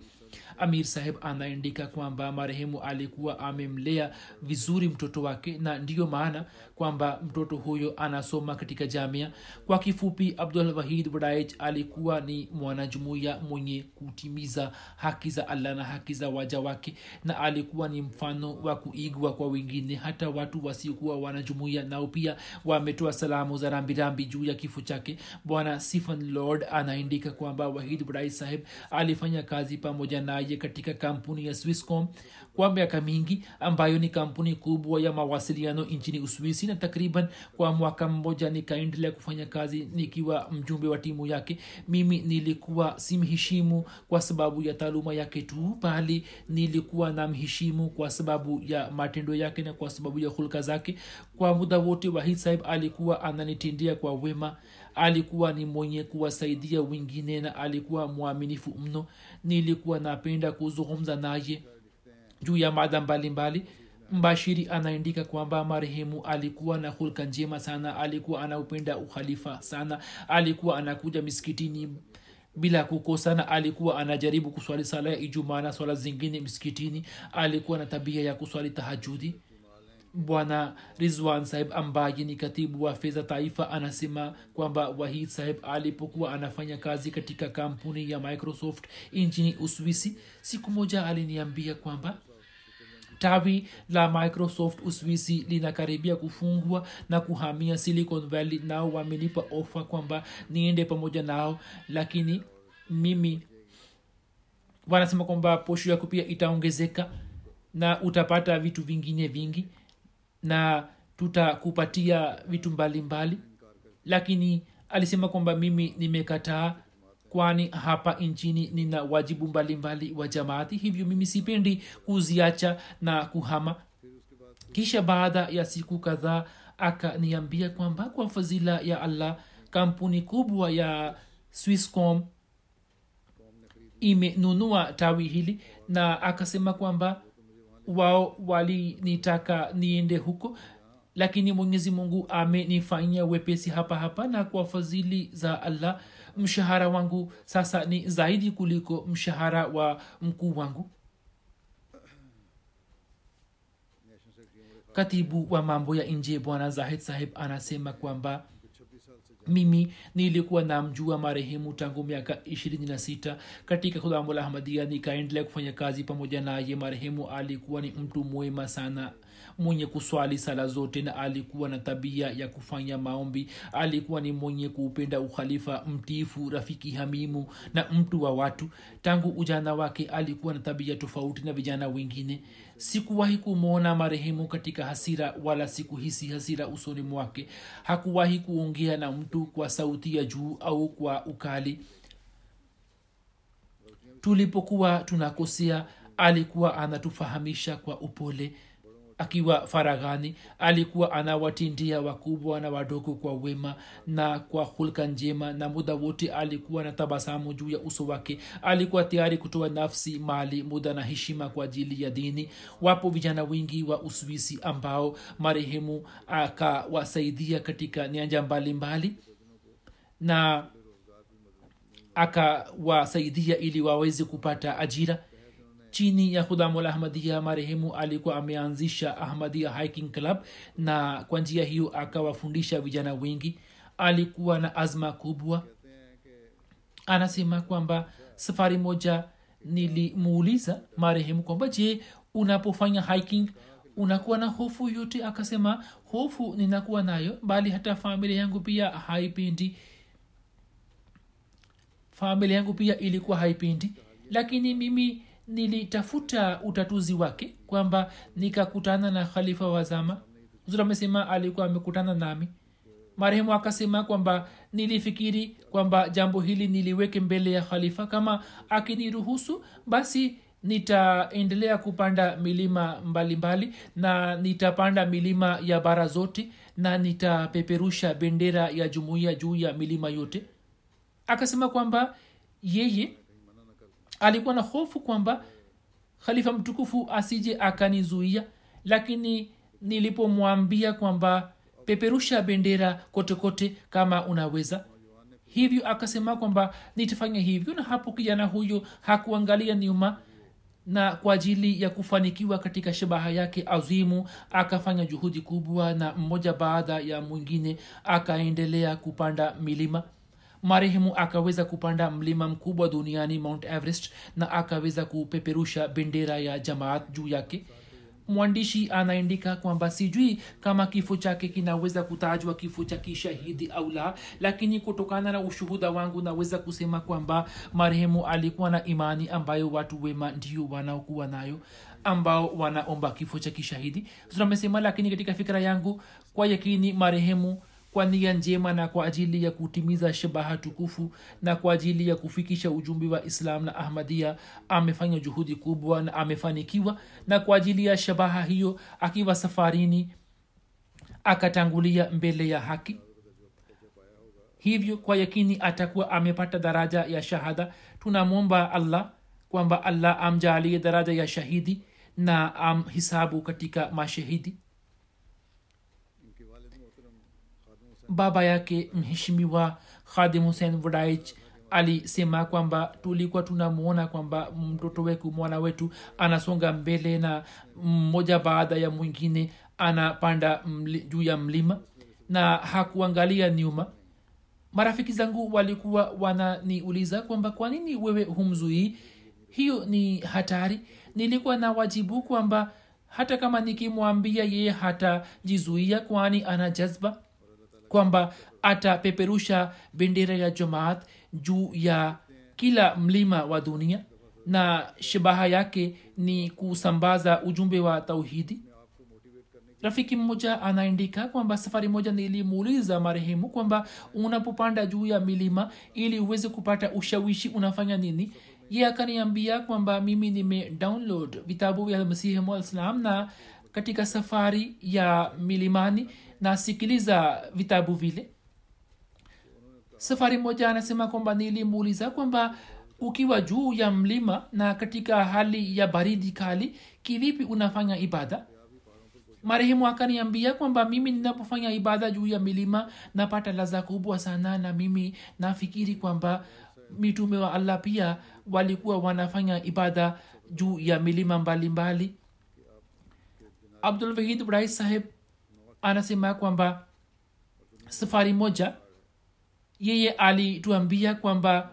Amir saheb anaandika kwamba marehemu alikuwa amemlea vizuri mtoto wake na ndiyo maana kwamba mtoto huyo anasoma katika jamia kwa kifupi abdul wahid wadaij alikuwa ni mwanajumuiya mwenye kutimiza haki za allah na haki za waja wake na alikuwa ni mfano wa kuigwa kwa wengine. Hata watu wasiokuwa wanajumuiya nao pia wametoa salamu za rambirambi juu ya kifo chake. Bwana stephen lord anaandika kwamba wahid wadaij saheb alifanya kazi pamoja naye katika kampuni ya swisscom kwa miaka mingi ambayo ni kampuni kubwa ya mawasiliano nchini uswisi na takriban kwa mwaka mmoja nikaendelea kufanya kazi nikiwa mjumbe wa timu yake mimi nilikuwa simheshimu kwa sababu ya taaluma yake tu bali nilikuwa namheshimu kwa sababu ya matendo yake na kwa sababu ya hulka zake. Kwa muda wote wahid alikuwa ananitindia kwa wema alikuwa ni mwenye kuwasaidia wengine na alikuwa mwaminifu mno. Nilikuwa napenda kuzungumza naye juu ya mada mbalimbali mbashiri anaandika kwamba marehemu alikuwa na hulka njema sana alikuwa anaupenda ukhalifa sana alikuwa anakuja miskitini bila kukosana alikuwa anajaribu kuswali sala ya ijumaa na swala zingine msikitini alikuwa na tabia ya kuswali tahajudi. Bwana rizwan sahib ambaye ni katibu wa fedha taifa anasema kwamba wahid sahib alipokuwa anafanya kazi katika kampuni ya microsoft nchini uswisi siku moja aliniambia kwamba tawi la microsoft uswisi linakaribia kufungwa na kuhamia silicon valley nao wamenipa ofa kwamba niende pamoja nao lakini mimi wanasema kwamba posho yako pia itaongezeka na utapata vitu vingine vingi na tutakupatia vitu mbalimbali mbali. lakini alisema kwamba mimi nimekataa kwani hapa nchini nina wajibu mbalimbali wa jamaati hivyo mimi sipendi kuziacha na kuhama. Kisha baada ya siku kadhaa akaniambia kwamba kwa fadhila ya allah kampuni kubwa ya swisscom imenunua tawi hili na akasema kwamba wao walinitaka niende huko lakini mwenyezi mungu amenifanyia wepesi hapa hapa na kwa fadhili za allah mshahara wangu sasa ni zaidi kuliko mshahara wa mkuu wangu? Katibu wa mambo ya nje bwana zahid sahib anasema kwamba mimi nilikuwa namjua marehemu tangu miaka 26 katika khudamul ahmadia nikaendelea kufanya kazi pamoja naye. Marehemu alikuwa ni mtu mwema sana mwenye kuswali sala zote na alikuwa na tabia ya kufanya maombi. Alikuwa ni mwenye kuupenda ukhalifa mtifu rafiki hamimu na mtu wa watu. Tangu ujana wake alikuwa na tabia tofauti na vijana wengine. Sikuwahi kumwona marehemu katika hasira wala sikuhisi hasira usoni mwake. Hakuwahi kuongea na mtu kwa sauti ya juu au kwa ukali. Tulipokuwa tunakosea alikuwa anatufahamisha kwa upole akiwa faraghani alikuwa anawatindia wakubwa na wadogo kwa wema na kwa hulka njema na muda wote alikuwa na tabasamu juu ya uso wake. Alikuwa tayari kutoa nafsi mali muda na heshima kwa ajili ya dini. Wapo vijana wengi wa uswisi ambao marehemu akawasaidia katika nyanja mbalimbali na akawasaidia ili waweze kupata ajira chini ya khudamul ahmadia marehemu alikuwa ameanzisha ahmadia hiking club na kwa njia hiyo akawafundisha vijana wengi. Alikuwa na azma kubwa. Anasema kwamba safari moja nilimuuliza marehemu kwamba je unapofanya hiking unakuwa na hofu yote? Akasema hofu ninakuwa nayo bali hata familia yangu pia haipendi. Familia yangu pia ilikuwa haipendi. Lakini mimi nilitafuta utatuzi wake kwamba nikakutana na khalifa wazama zuri amesema alikuwa amekutana nami. Marehemu akasema kwamba nilifikiri kwamba jambo hili niliweke mbele ya khalifa. Kama akiniruhusu basi nitaendelea kupanda milima mbalimbali mbali, na nitapanda milima ya bara zote na nitapeperusha bendera ya jumuiya juu ya milima yote. Akasema kwamba yeye alikuwa na hofu kwamba khalifa mtukufu asije akanizuia lakini nilipomwambia kwamba peperusha bendera kotekote kote kama unaweza. Hivyo akasema kwamba nitafanya hivyo. Na hapo kijana huyo hakuangalia nyuma na kwa ajili ya kufanikiwa katika shabaha yake azimu akafanya juhudi kubwa na mmoja baada ya mwingine akaendelea kupanda milima marehemu akaweza kupanda mlima mkubwa duniani mount everest na akaweza kupeperusha bendera ya jamaat juu yake. Mwandishi anaandika kwamba sijui kama kifo chake kinaweza kutajwa kifo cha kishahidi au la lakini kutokana na ushuhuda wangu naweza kusema kwamba marehemu alikuwa na imani ambayo watu wema ndio wanaokuwa nayo ambao wanaomba kifo cha kishahidi. Tunamesema lakini katika fikira yangu kwa yakini marehemu kwa nia njema na kwa ajili ya kutimiza shabaha tukufu na kwa ajili ya kufikisha ujumbe wa islam na ahmadia amefanya juhudi kubwa na amefanikiwa na kwa ajili ya shabaha hiyo akiwa safarini akatangulia mbele ya haki. Hivyo kwa yakini atakuwa amepata daraja ya shahada. Tunamwomba allah kwamba allah amjalie daraja ya shahidi na amhisabu katika mashahidi baba yake mheshimiwa khadim hussein vudaich alisema kwamba tulikuwa tunamwona kwamba mtoto wetu mwana wetu anasonga mbele na mmoja baada ya mwingine anapanda juu ya mlima na hakuangalia nyuma. Marafiki zangu walikuwa wananiuliza kwamba kwa nini wewe humzuii? Hiyo ni hatari. Nilikuwa na wajibu kwamba hata kama nikimwambia yeye hatajizuia kwani ana jazba kwamba atapeperusha bendera ya jamaat juu ya kila mlima wa dunia na shabaha yake ni kusambaza ujumbe wa tauhidi. Rafiki mmoja anaandika kwamba safari moja nilimuuliza marehemu kwamba unapopanda juu ya milima ili uweze kupata ushawishi unafanya nini? Ye akaniambia kwamba mimi nime download vitabu vya masihi mwaislam na katika safari ya milimani nasikiliza vitabu vile. Safari moja anasema kwamba nilimuuliza kwamba ukiwa juu ya mlima na katika hali ya baridi kali kivipi unafanya ibada? Marehemu akaniambia kwamba mimi ninapofanya ibada juu ya milima napata laza kubwa sana na mimi nafikiri kwamba mitume wa allah pia walikuwa wanafanya ibada juu ya milima mbalimbali. Abdulwahid brai saheb anasema kwamba safari moja yeye alituambia kwamba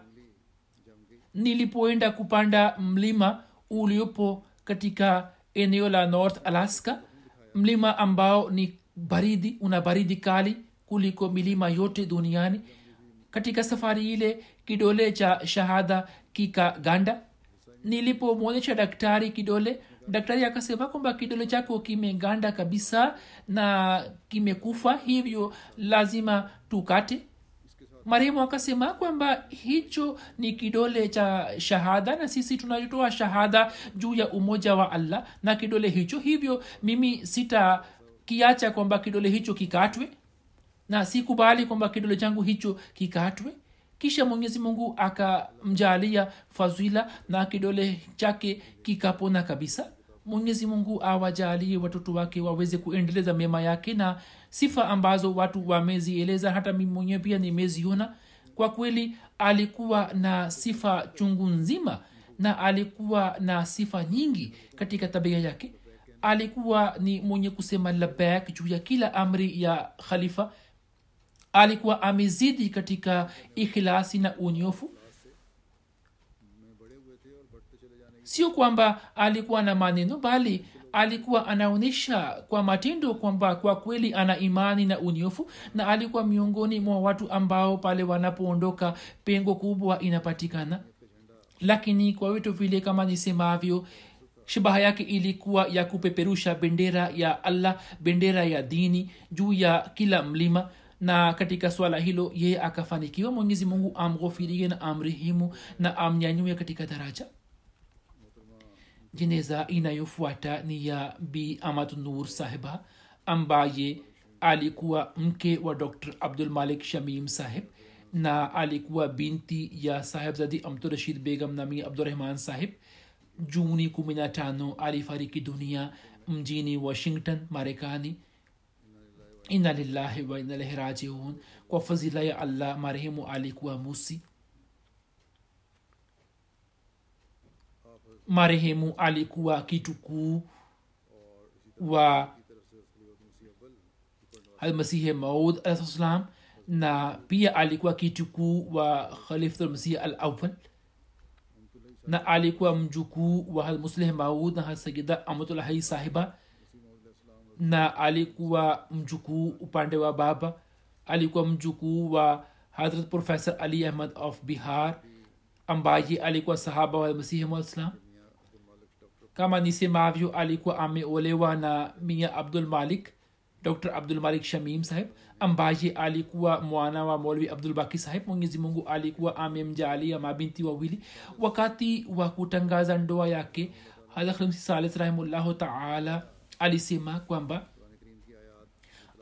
nilipoenda kupanda mlima uliopo katika eneo la north alaska mlima ambao ni baridi una baridi kali kuliko milima yote duniani. Katika safari ile kidole cha shahada kikaganda. Nilipomwonyesha daktari kidole daktari akasema kwamba kidole chako kimeganda kabisa na kimekufa hivyo lazima tukate. Marehemu akasema kwamba hicho ni kidole cha shahada na sisi tunatoa shahada juu ya umoja wa allah na kidole hicho. Hivyo mimi sitakiacha kwamba kidole hicho kikatwe na sikubali kwamba kidole changu hicho kikatwe kisha mwenyezi mungu akamjalia fadhila na kidole chake kikapona kabisa. Mwenyezi mungu awajalie watoto wake waweze kuendeleza mema yake na sifa ambazo watu wamezieleza. Hata mi mwenyewe pia nimeziona. Kwa kweli alikuwa na sifa chungu nzima na alikuwa na sifa nyingi katika tabia yake. Alikuwa ni mwenye kusema labak juu ya kila amri ya khalifa alikuwa amezidi katika ikhilasi na unyofu. Sio kwamba alikuwa na maneno bali alikuwa anaonyesha kwa matendo kwamba kwa kweli ana imani na unyofu na alikuwa miongoni mwa watu ambao pale wanapoondoka pengo kubwa inapatikana. Lakini kwa vitu vile kama nisemavyo shabaha yake ilikuwa ya kupeperusha bendera ya allah bendera ya dini juu ya kila mlima na katika swala hilo yeye akafanikiwa. Mwenyezi mungu amghofirie na amrehemu na amnyanyue katika daraja. Jeneza inayofuata ni ya bi amad nur sahiba ambaye alikuwa mke wa dr abdul malik shamim sahib na alikuwa binti ya sahibzadi amturashid begam nami abdurahman sahib juni 15 alifariki dunia mjini washington marekani ina lillahi wa ina ilaihi rajiun kwa fadhila ya allah marehemu alikuwa musi marehemu alikuwa kitukuu wa almasihi maud alah na pia alikuwa kitukuu wa khalifulmasihi al awal na alikuwa mjukuu wa musleh maud na hasayida amatulhai sahiba na alikuwa mjukuu upande wa baba alikuwa mjukuu wa hadrat professor ali ahmad of bihar ambaye alikuwa sahaba wa masihi mwaislam kama nisemavyo alikuwa ameolewa na mia abdul dr. Abdul shamim saheb ambaye alikuwa mwana wa molvi abdulbaki saheb mwenyezi mungu alikuwa amemjalia mabinti wawili. Wakati wa kutangaza ndoa yake hadhramsi salis rahimullahu taala alisema kwamba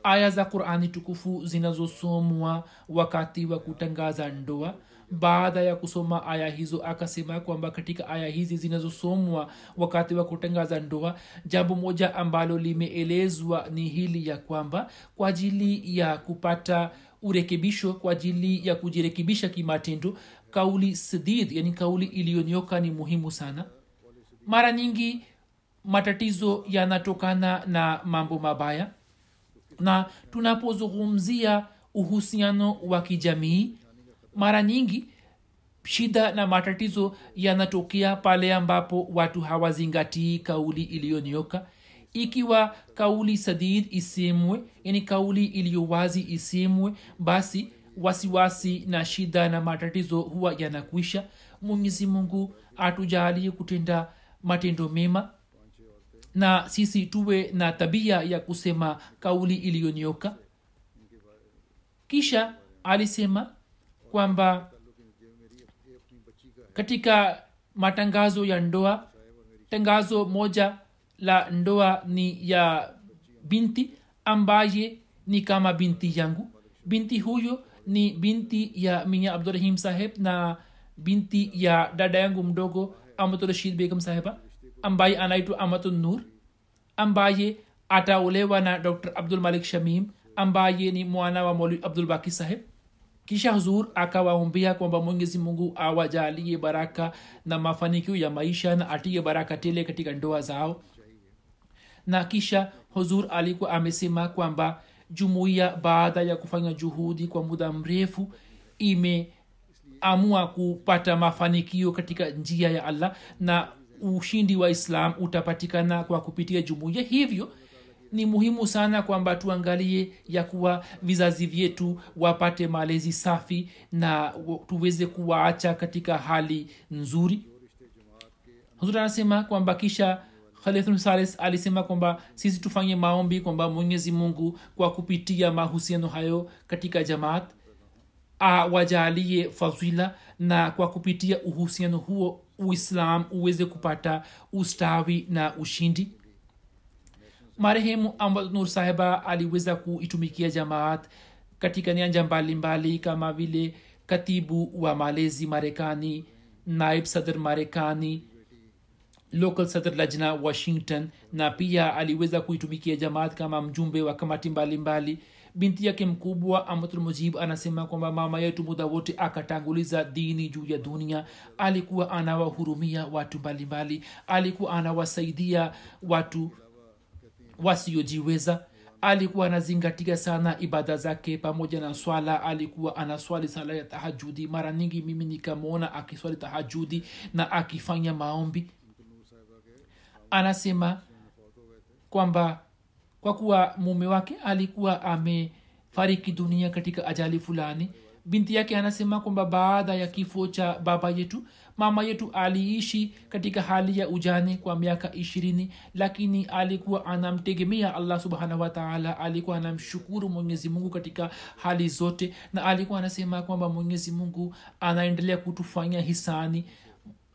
aya za qurani tukufu zinazosomwa wakati wa kutangaza ndoa baada ya kusoma aya hizo akasema kwamba katika aya hizi zinazosomwa wakati wa kutangaza ndoa jambo moja ambalo limeelezwa ni hili ya kwamba kwa ajili ya kupata urekebisho kwa ajili ya kujirekebisha kimatendo kauli sdid yani kauli iliyonyoka ni muhimu sana. Mara nyingi matatizo yanatokana na mambo mabaya. Na tunapozungumzia uhusiano wa kijamii mara nyingi shida na matatizo yanatokea pale ambapo watu hawazingatii kauli iliyonyoka ikiwa kauli sadid isemwe yani kauli iliyo wazi isemwe basi wasiwasi na shida na matatizo huwa yanakwisha. Mwenyezi mungu atujalie kutenda matendo mema na sisi tuwe na tabia ya kusema kauli iliyonyoka kisha alisema kwamba katika matangazo ya ndoa tangazo moja la ndoa ni ya binti ambaye ni kama binti yangu. Binti huyo ni binti ya minya abdurahim saheb na binti ya dada yangu mdogo amatorashid begam saheba ambaye anaitwa amatun nur ambaye ataolewa na dr abdul malik shamim ambaye ni mwana wa moli abdul baki saheb kisha huzur akawaombea kwamba mwenyezi mungu awajalie baraka na mafanikio ya maisha na atie baraka tele katika ndoa zao. Na kisha huzur alikuwa amesema kwamba jumuiya baada ya kufanya juhudi kwa muda mrefu imeamua kupata mafanikio katika njia ya allah na ushindi wa islam utapatikana kwa kupitia jumuiya. Hivyo ni muhimu sana kwamba tuangalie ya kuwa vizazi vyetu wapate malezi safi na tuweze kuwaacha katika hali nzuri. Huzuri anasema kwamba kisha khalifsales alisema kwamba sisi tufanye maombi kwamba mwenyezi mungu kwa kupitia mahusiano hayo katika jamaat awajalie fadhila na kwa kupitia uhusiano huo uislam uweze kupata ustawi na ushindi. Marehemu ahmad nur sahiba aliweza kuitumikia jamaat katika nyanja mbalimbali kama vile katibu wa malezi marekani naib sadr marekani local sadr lajna washington na pia aliweza kuitumikia jamaat kama mjumbe wa kamati mbalimbali binti yake mkubwa amatul anasema kwamba mama yetu muda wote akatanguliza dini juu ya dunia. Alikuwa anawahurumia watu mbalimbali. Alikuwa anawasaidia watu wasiojiweza. Alikuwa anazingatia sana ibada zake pamoja na swala. Alikuwa anaswali sala ya tahajudi. Mara nyingi mimi nikamwona akiswali tahajudi na akifanya maombi. Anasema kwamba kwa kuwa mume wake alikuwa amefariki dunia katika ajali fulani binti yake anasema kwamba baada ya kifo cha baba yetu mama yetu aliishi katika hali ya ujane kwa miaka ishirini lakini alikuwa anamtegemea allah subhanahu wataala alikuwa anamshukuru mwenyezi mungu katika hali zote na alikuwa anasema kwamba mwenyezi mungu anaendelea kutufanya hisani.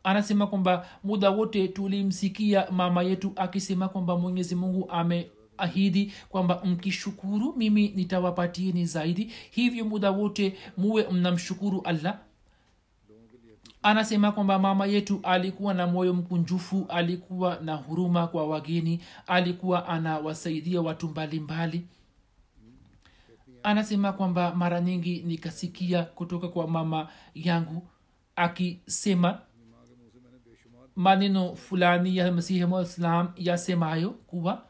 Anasema kwamba muda wote tulimsikia mama yetu akisema kwamba mwenyezi mungu ame ahidi kwamba mkishukuru mimi nitawapatieni zaidi hivyo muda wote muwe mnamshukuru allah anasema kwamba mama yetu alikuwa na moyo mkunjufu alikuwa na huruma kwa wageni alikuwa anawasaidia watu mbalimbali mbali. anasema kwamba mara nyingi nikasikia kutoka kwa mama yangu akisema maneno fulani ya masihi mwislam yasemayo kuwa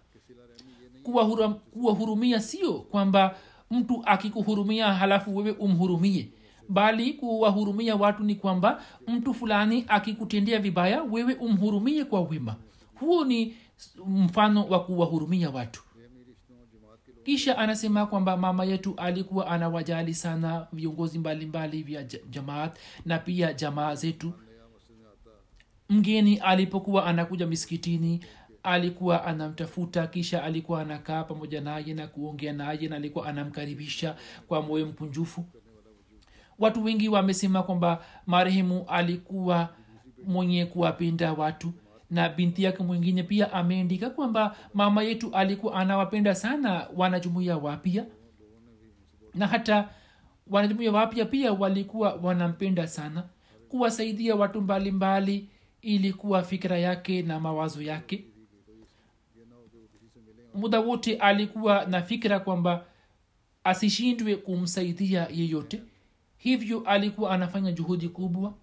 kuwahurumia sio kwamba mtu akikuhurumia halafu wewe umhurumie bali kuwahurumia watu ni kwamba mtu fulani akikutendea vibaya wewe umhurumie kwa wema. Huo ni mfano wa kuwahurumia watu. Kisha anasema kwamba mama yetu alikuwa anawajali sana viongozi mbalimbali vya jamaat na pia jamaa zetu. Mgeni alipokuwa anakuja misikitini alikuwa anamtafuta kisha alikuwa anakaa pamoja naye na kuongea naye na alikuwa anamkaribisha kwa moyo mkunjufu. Watu wengi wamesema kwamba marehemu alikuwa mwenye kuwapenda watu na binti yake mwingine pia ameandika kwamba mama yetu alikuwa anawapenda sana wanajumuia wapya. Na hata wanajumuia wapya pia walikuwa wanampenda sana. Kuwasaidia watu mbalimbali mbali, ilikuwa fikira yake na mawazo yake muda wote alikuwa na fikira kwamba asishindwe kumsaidia yeyote. Hivyo alikuwa anafanya juhudi kubwa.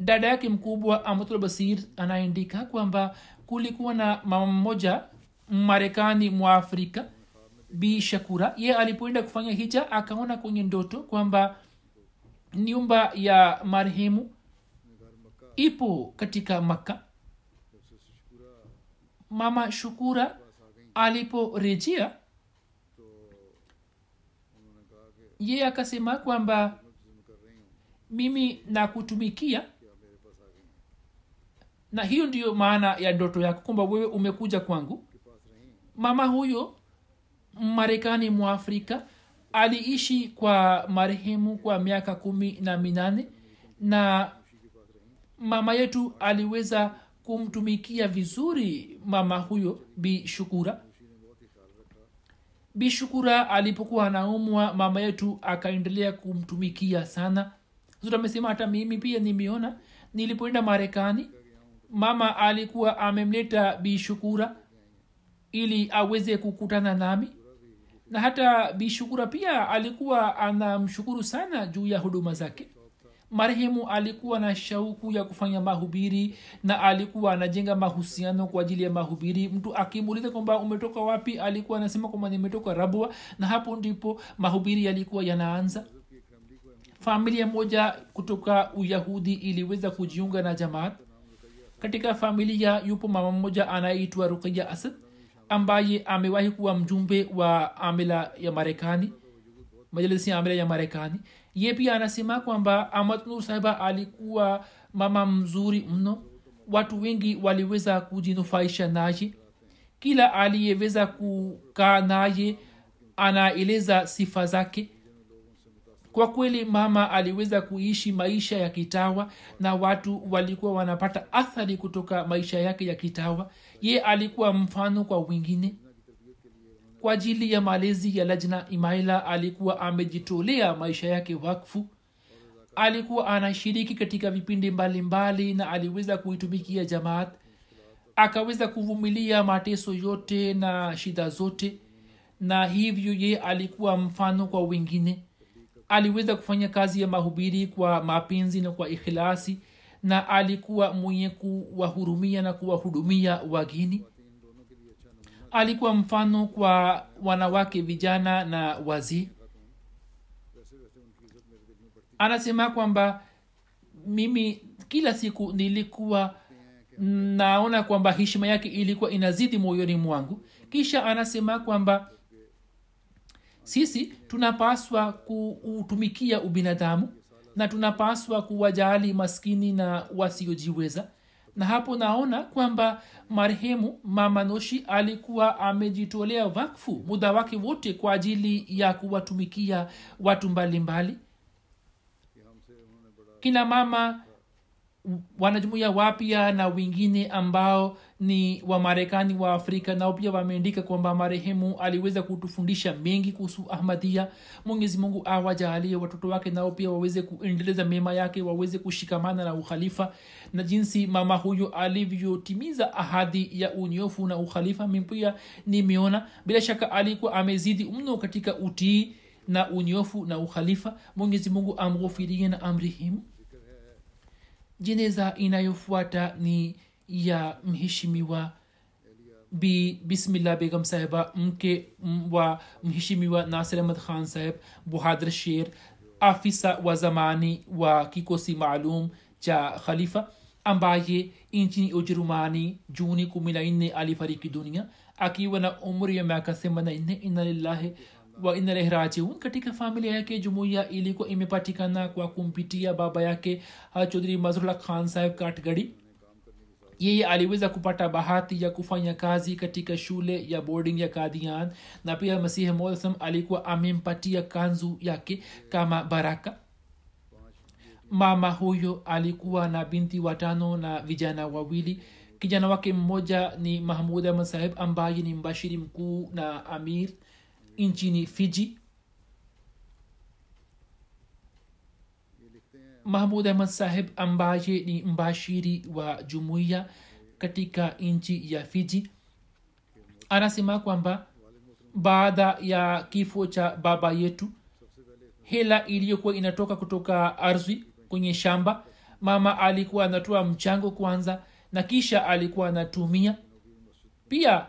Dada yake mkubwa amatul basir anaandika kwamba kulikuwa na mama mmoja marekani mwa afrika bi shakura. Ye alipoenda kufanya hija akaona kwenye ndoto kwamba nyumba ya marehemu ipo katika makka mama shukura aliporejea ye akasema kwamba mimi nakutumikia. Na hiyo ndiyo maana ya ndoto yako kwamba wewe umekuja kwangu. Mama huyo marekani mwa afrika aliishi kwa marehemu kwa miaka kumi na minane na mama yetu aliweza kumtumikia vizuri mama huyo bishukura bishukura alipokuwa anaumwa mama yetu akaendelea kumtumikia sana. Amesema hata mimi pia nimeona nilipoenda marekani mama alikuwa amemleta bishukura ili aweze kukutana nami. Na hata bishukura pia alikuwa anamshukuru sana juu ya huduma zake marehemu alikuwa na shauku ya kufanya mahubiri na alikuwa anajenga mahusiano kwa ajili ya mahubiri. Mtu akimuuliza kwamba umetoka wapi alikuwa anasema kwamba nimetoka rabwa na hapo ndipo mahubiri yalikuwa yanaanza. Familia moja kutoka uyahudi iliweza kujiunga na jamaat. Katika familia yupo mama mmoja anayeitwa ruqaya asad ambaye amewahi kuwa mjumbe wa amila ya marekani majalisi ya amila ya marekani ye pia anasema kwamba amadnur sahiba alikuwa mama mzuri mno. Watu wengi waliweza kujinufaisha naye. Kila aliyeweza kukaa naye anaeleza sifa zake. Kwa kweli mama aliweza kuishi maisha ya kitawa na watu walikuwa wanapata athari kutoka maisha yake ya kitawa. Ye alikuwa mfano kwa wengine kwa ajili ya malezi ya lajna imaila alikuwa amejitolea maisha yake wakfu. Alikuwa anashiriki katika vipindi mbalimbali mbali, na aliweza kuitumikia jamaat. Akaweza kuvumilia mateso yote na shida zote na hivyo ye alikuwa mfano kwa wengine. Aliweza kufanya kazi ya mahubiri kwa mapenzi na kwa ikhilasi na alikuwa mwenye kuwahurumia na kuwahudumia wageni alikuwa mfano kwa wanawake vijana na wazii anasema kwamba mimi kila siku nilikuwa naona kwamba heshima yake ilikuwa inazidi moyoni mwangu. Kisha anasema kwamba sisi tunapaswa kuutumikia ubinadamu na tunapaswa kuwajali maskini na wasiojiweza na hapo naona kwamba marehemu mamanoshi alikuwa amejitolea wakfu muda wake wote kwa ajili ya kuwatumikia watu mbalimbali mbali. kina mama wanajumuia wapya na wengine ambao ni wamarekani wa afrika nao pia wameandika kwamba marehemu aliweza kutufundisha mengi kuhusu ahmadia mwenyezi mungu awajaalie watoto wake nao pia waweze kuendeleza mema yake waweze kushikamana na ukhalifa na jinsi mama huyo alivyotimiza ahadi ya unyofu na ukhalifa mipia nimeona. Bila shaka alikuwa amezidi mno katika utii na unyofu na ukhalifa. Mwenyezi mungu amghufirie na amrihimu jeneza inayofuata ni ya mheshimiwa bi bismillah begam sahiba mke wa mheshimiwa nasir ahmad khan saheb buhadir sher afisa wa zamani wa kikosi maalum cha khalifa ambaye nchini ujerumani juni kumi na nne alifariki dunia akiwa na umri ya miaka themanini inna lillahi wa inna ilaihi katika familia yake jumuiya ilikuwa imepatikana kwa kumpitia baba yake chodhri mazrullah khan saheb katgadi. Yeye aliweza kupata bahati ya kufanya kazi katika shule ya boarding ya kadian na pia masihi mosam alikuwa amempatia kanzu yake kama baraka. Mama huyo alikuwa na binti watano na vijana wawili. Kijana wake mmoja ni mahmud ahmad saheb ambaye ni mbashiri mkuu na amir nchini fiji. Mahmud ahmad saheb ambaye ni mbashiri wa jumuiya katika nchi ya fiji anasema kwamba baada ya kifo cha baba yetu hela iliyokuwa inatoka kutoka ardhi kwenye shamba mama alikuwa anatoa mchango kwanza na kisha alikuwa anatumia. Pia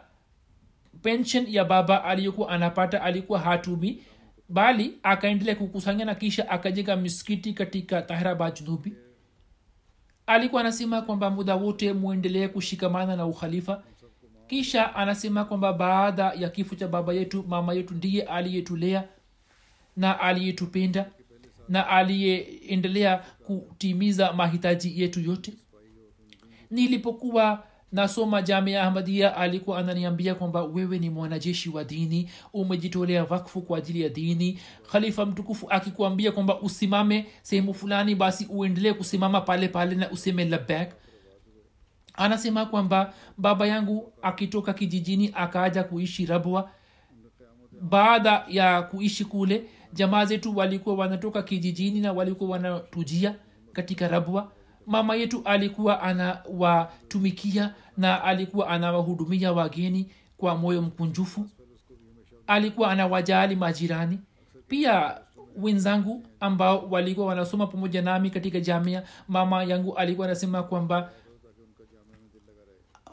pension ya baba aliyokuwa anapata alikuwa hatumi bali akaendelea kukusanya na kisha akajenga miskiti katika tahraba junubi alikuwa anasema kwamba muda wote mwendelee kushikamana na ukhalifa. Kisha anasema kwamba baada ya kifo cha baba yetu mama yetu ndiye aliyetulea na aliyetupenda na aliyeendelea kutimiza mahitaji yetu yote. Nilipokuwa nasoma jamia ahmadia alikuwa ananiambia kwamba wewe ni mwanajeshi wa dini umejitolea wakfu kwa ajili ya dini. Khalifa mtukufu akikuambia kwamba usimame sehemu fulani basi uendelee kusimama pale pale na useme labak anasema kwamba baba yangu akitoka kijijini akaaja kuishi rabwa. Baada ya kuishi kule jamaa zetu walikuwa wanatoka kijijini na walikuwa wanatujia katika rabwa mama yetu alikuwa anawatumikia na alikuwa anawahudumia wageni kwa moyo mkunjufu. Alikuwa anawajali majirani. Pia wenzangu ambao walikuwa wanasoma pamoja nami katika jamia mama yangu alikuwa anasema kwamba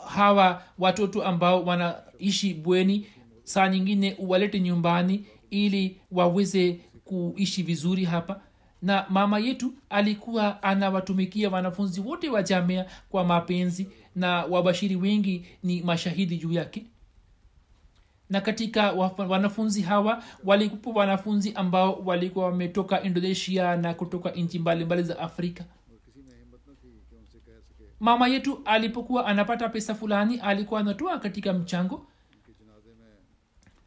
hawa watoto ambao wanaishi bweni saa nyingine uwalete nyumbani ili waweze kuishi vizuri hapa na mama yetu alikuwa anawatumikia wanafunzi wote wa jamea kwa mapenzi na wabashiri wengi ni mashahidi juu yake. Na katika wanafunzi hawa walikuwa wanafunzi ambao walikuwa wametoka indonesia na kutoka nchi mbalimbali za afrika. Mama yetu alipokuwa anapata pesa fulani alikuwa anatoa katika mchango.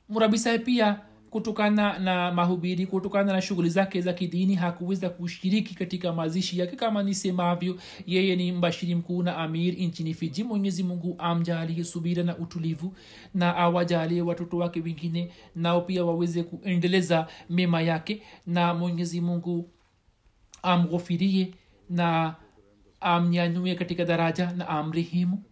Murabisae pia kutokana na mahubiri kutokana na shughuli zake za kidini hakuweza kushiriki katika mazishi yake kama nisemavyo yeye ni mbashiri mkuu na amir nchini fiji. Mwenyezi mungu amjalie subira na utulivu na awajalie watoto wake wengine nao pia waweze kuendeleza mema yake. Na mwenyezi mungu amghofirie na amnyanyue katika daraja na amrehemu.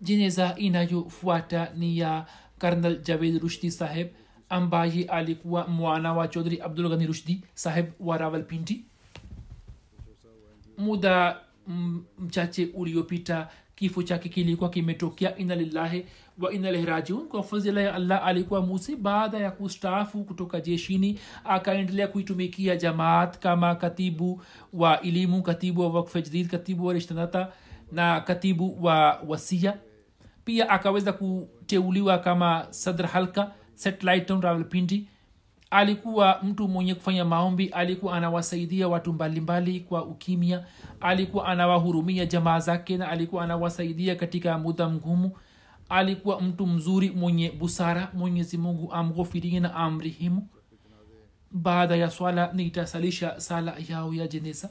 Jeneza inayofuata ni ya karnal javed rushdi saheb ambaye alikuwa mwana wa chodhri abdul ghani rushdi saheb wa rawalpindi. Muda mchache uliopita kifo chake kilikuwa kimetokea ina lillahi wa ina ilaihi kwa fadhila ya allah alikuwa musi baada ya kustaafu kutoka jeshini akaendelea kuitumikia jamaat kama katibu wa elimu katibu wa wakfe jadid katibu wa rishtanata na katibu wa wasia pia akaweza kuteuliwa kama sadr halka satellite town rawalpindi alikuwa mtu mwenye kufanya maombi alikuwa anawasaidia watu mbalimbali kwa ukimya alikuwa anawahurumia jamaa zake na alikuwa anawasaidia katika muda mgumu. Alikuwa mtu mzuri mwenye busara mwenyezi mungu amghofirie na amrihimu. Baada ya swala nitasalisha sala yao ya jeneza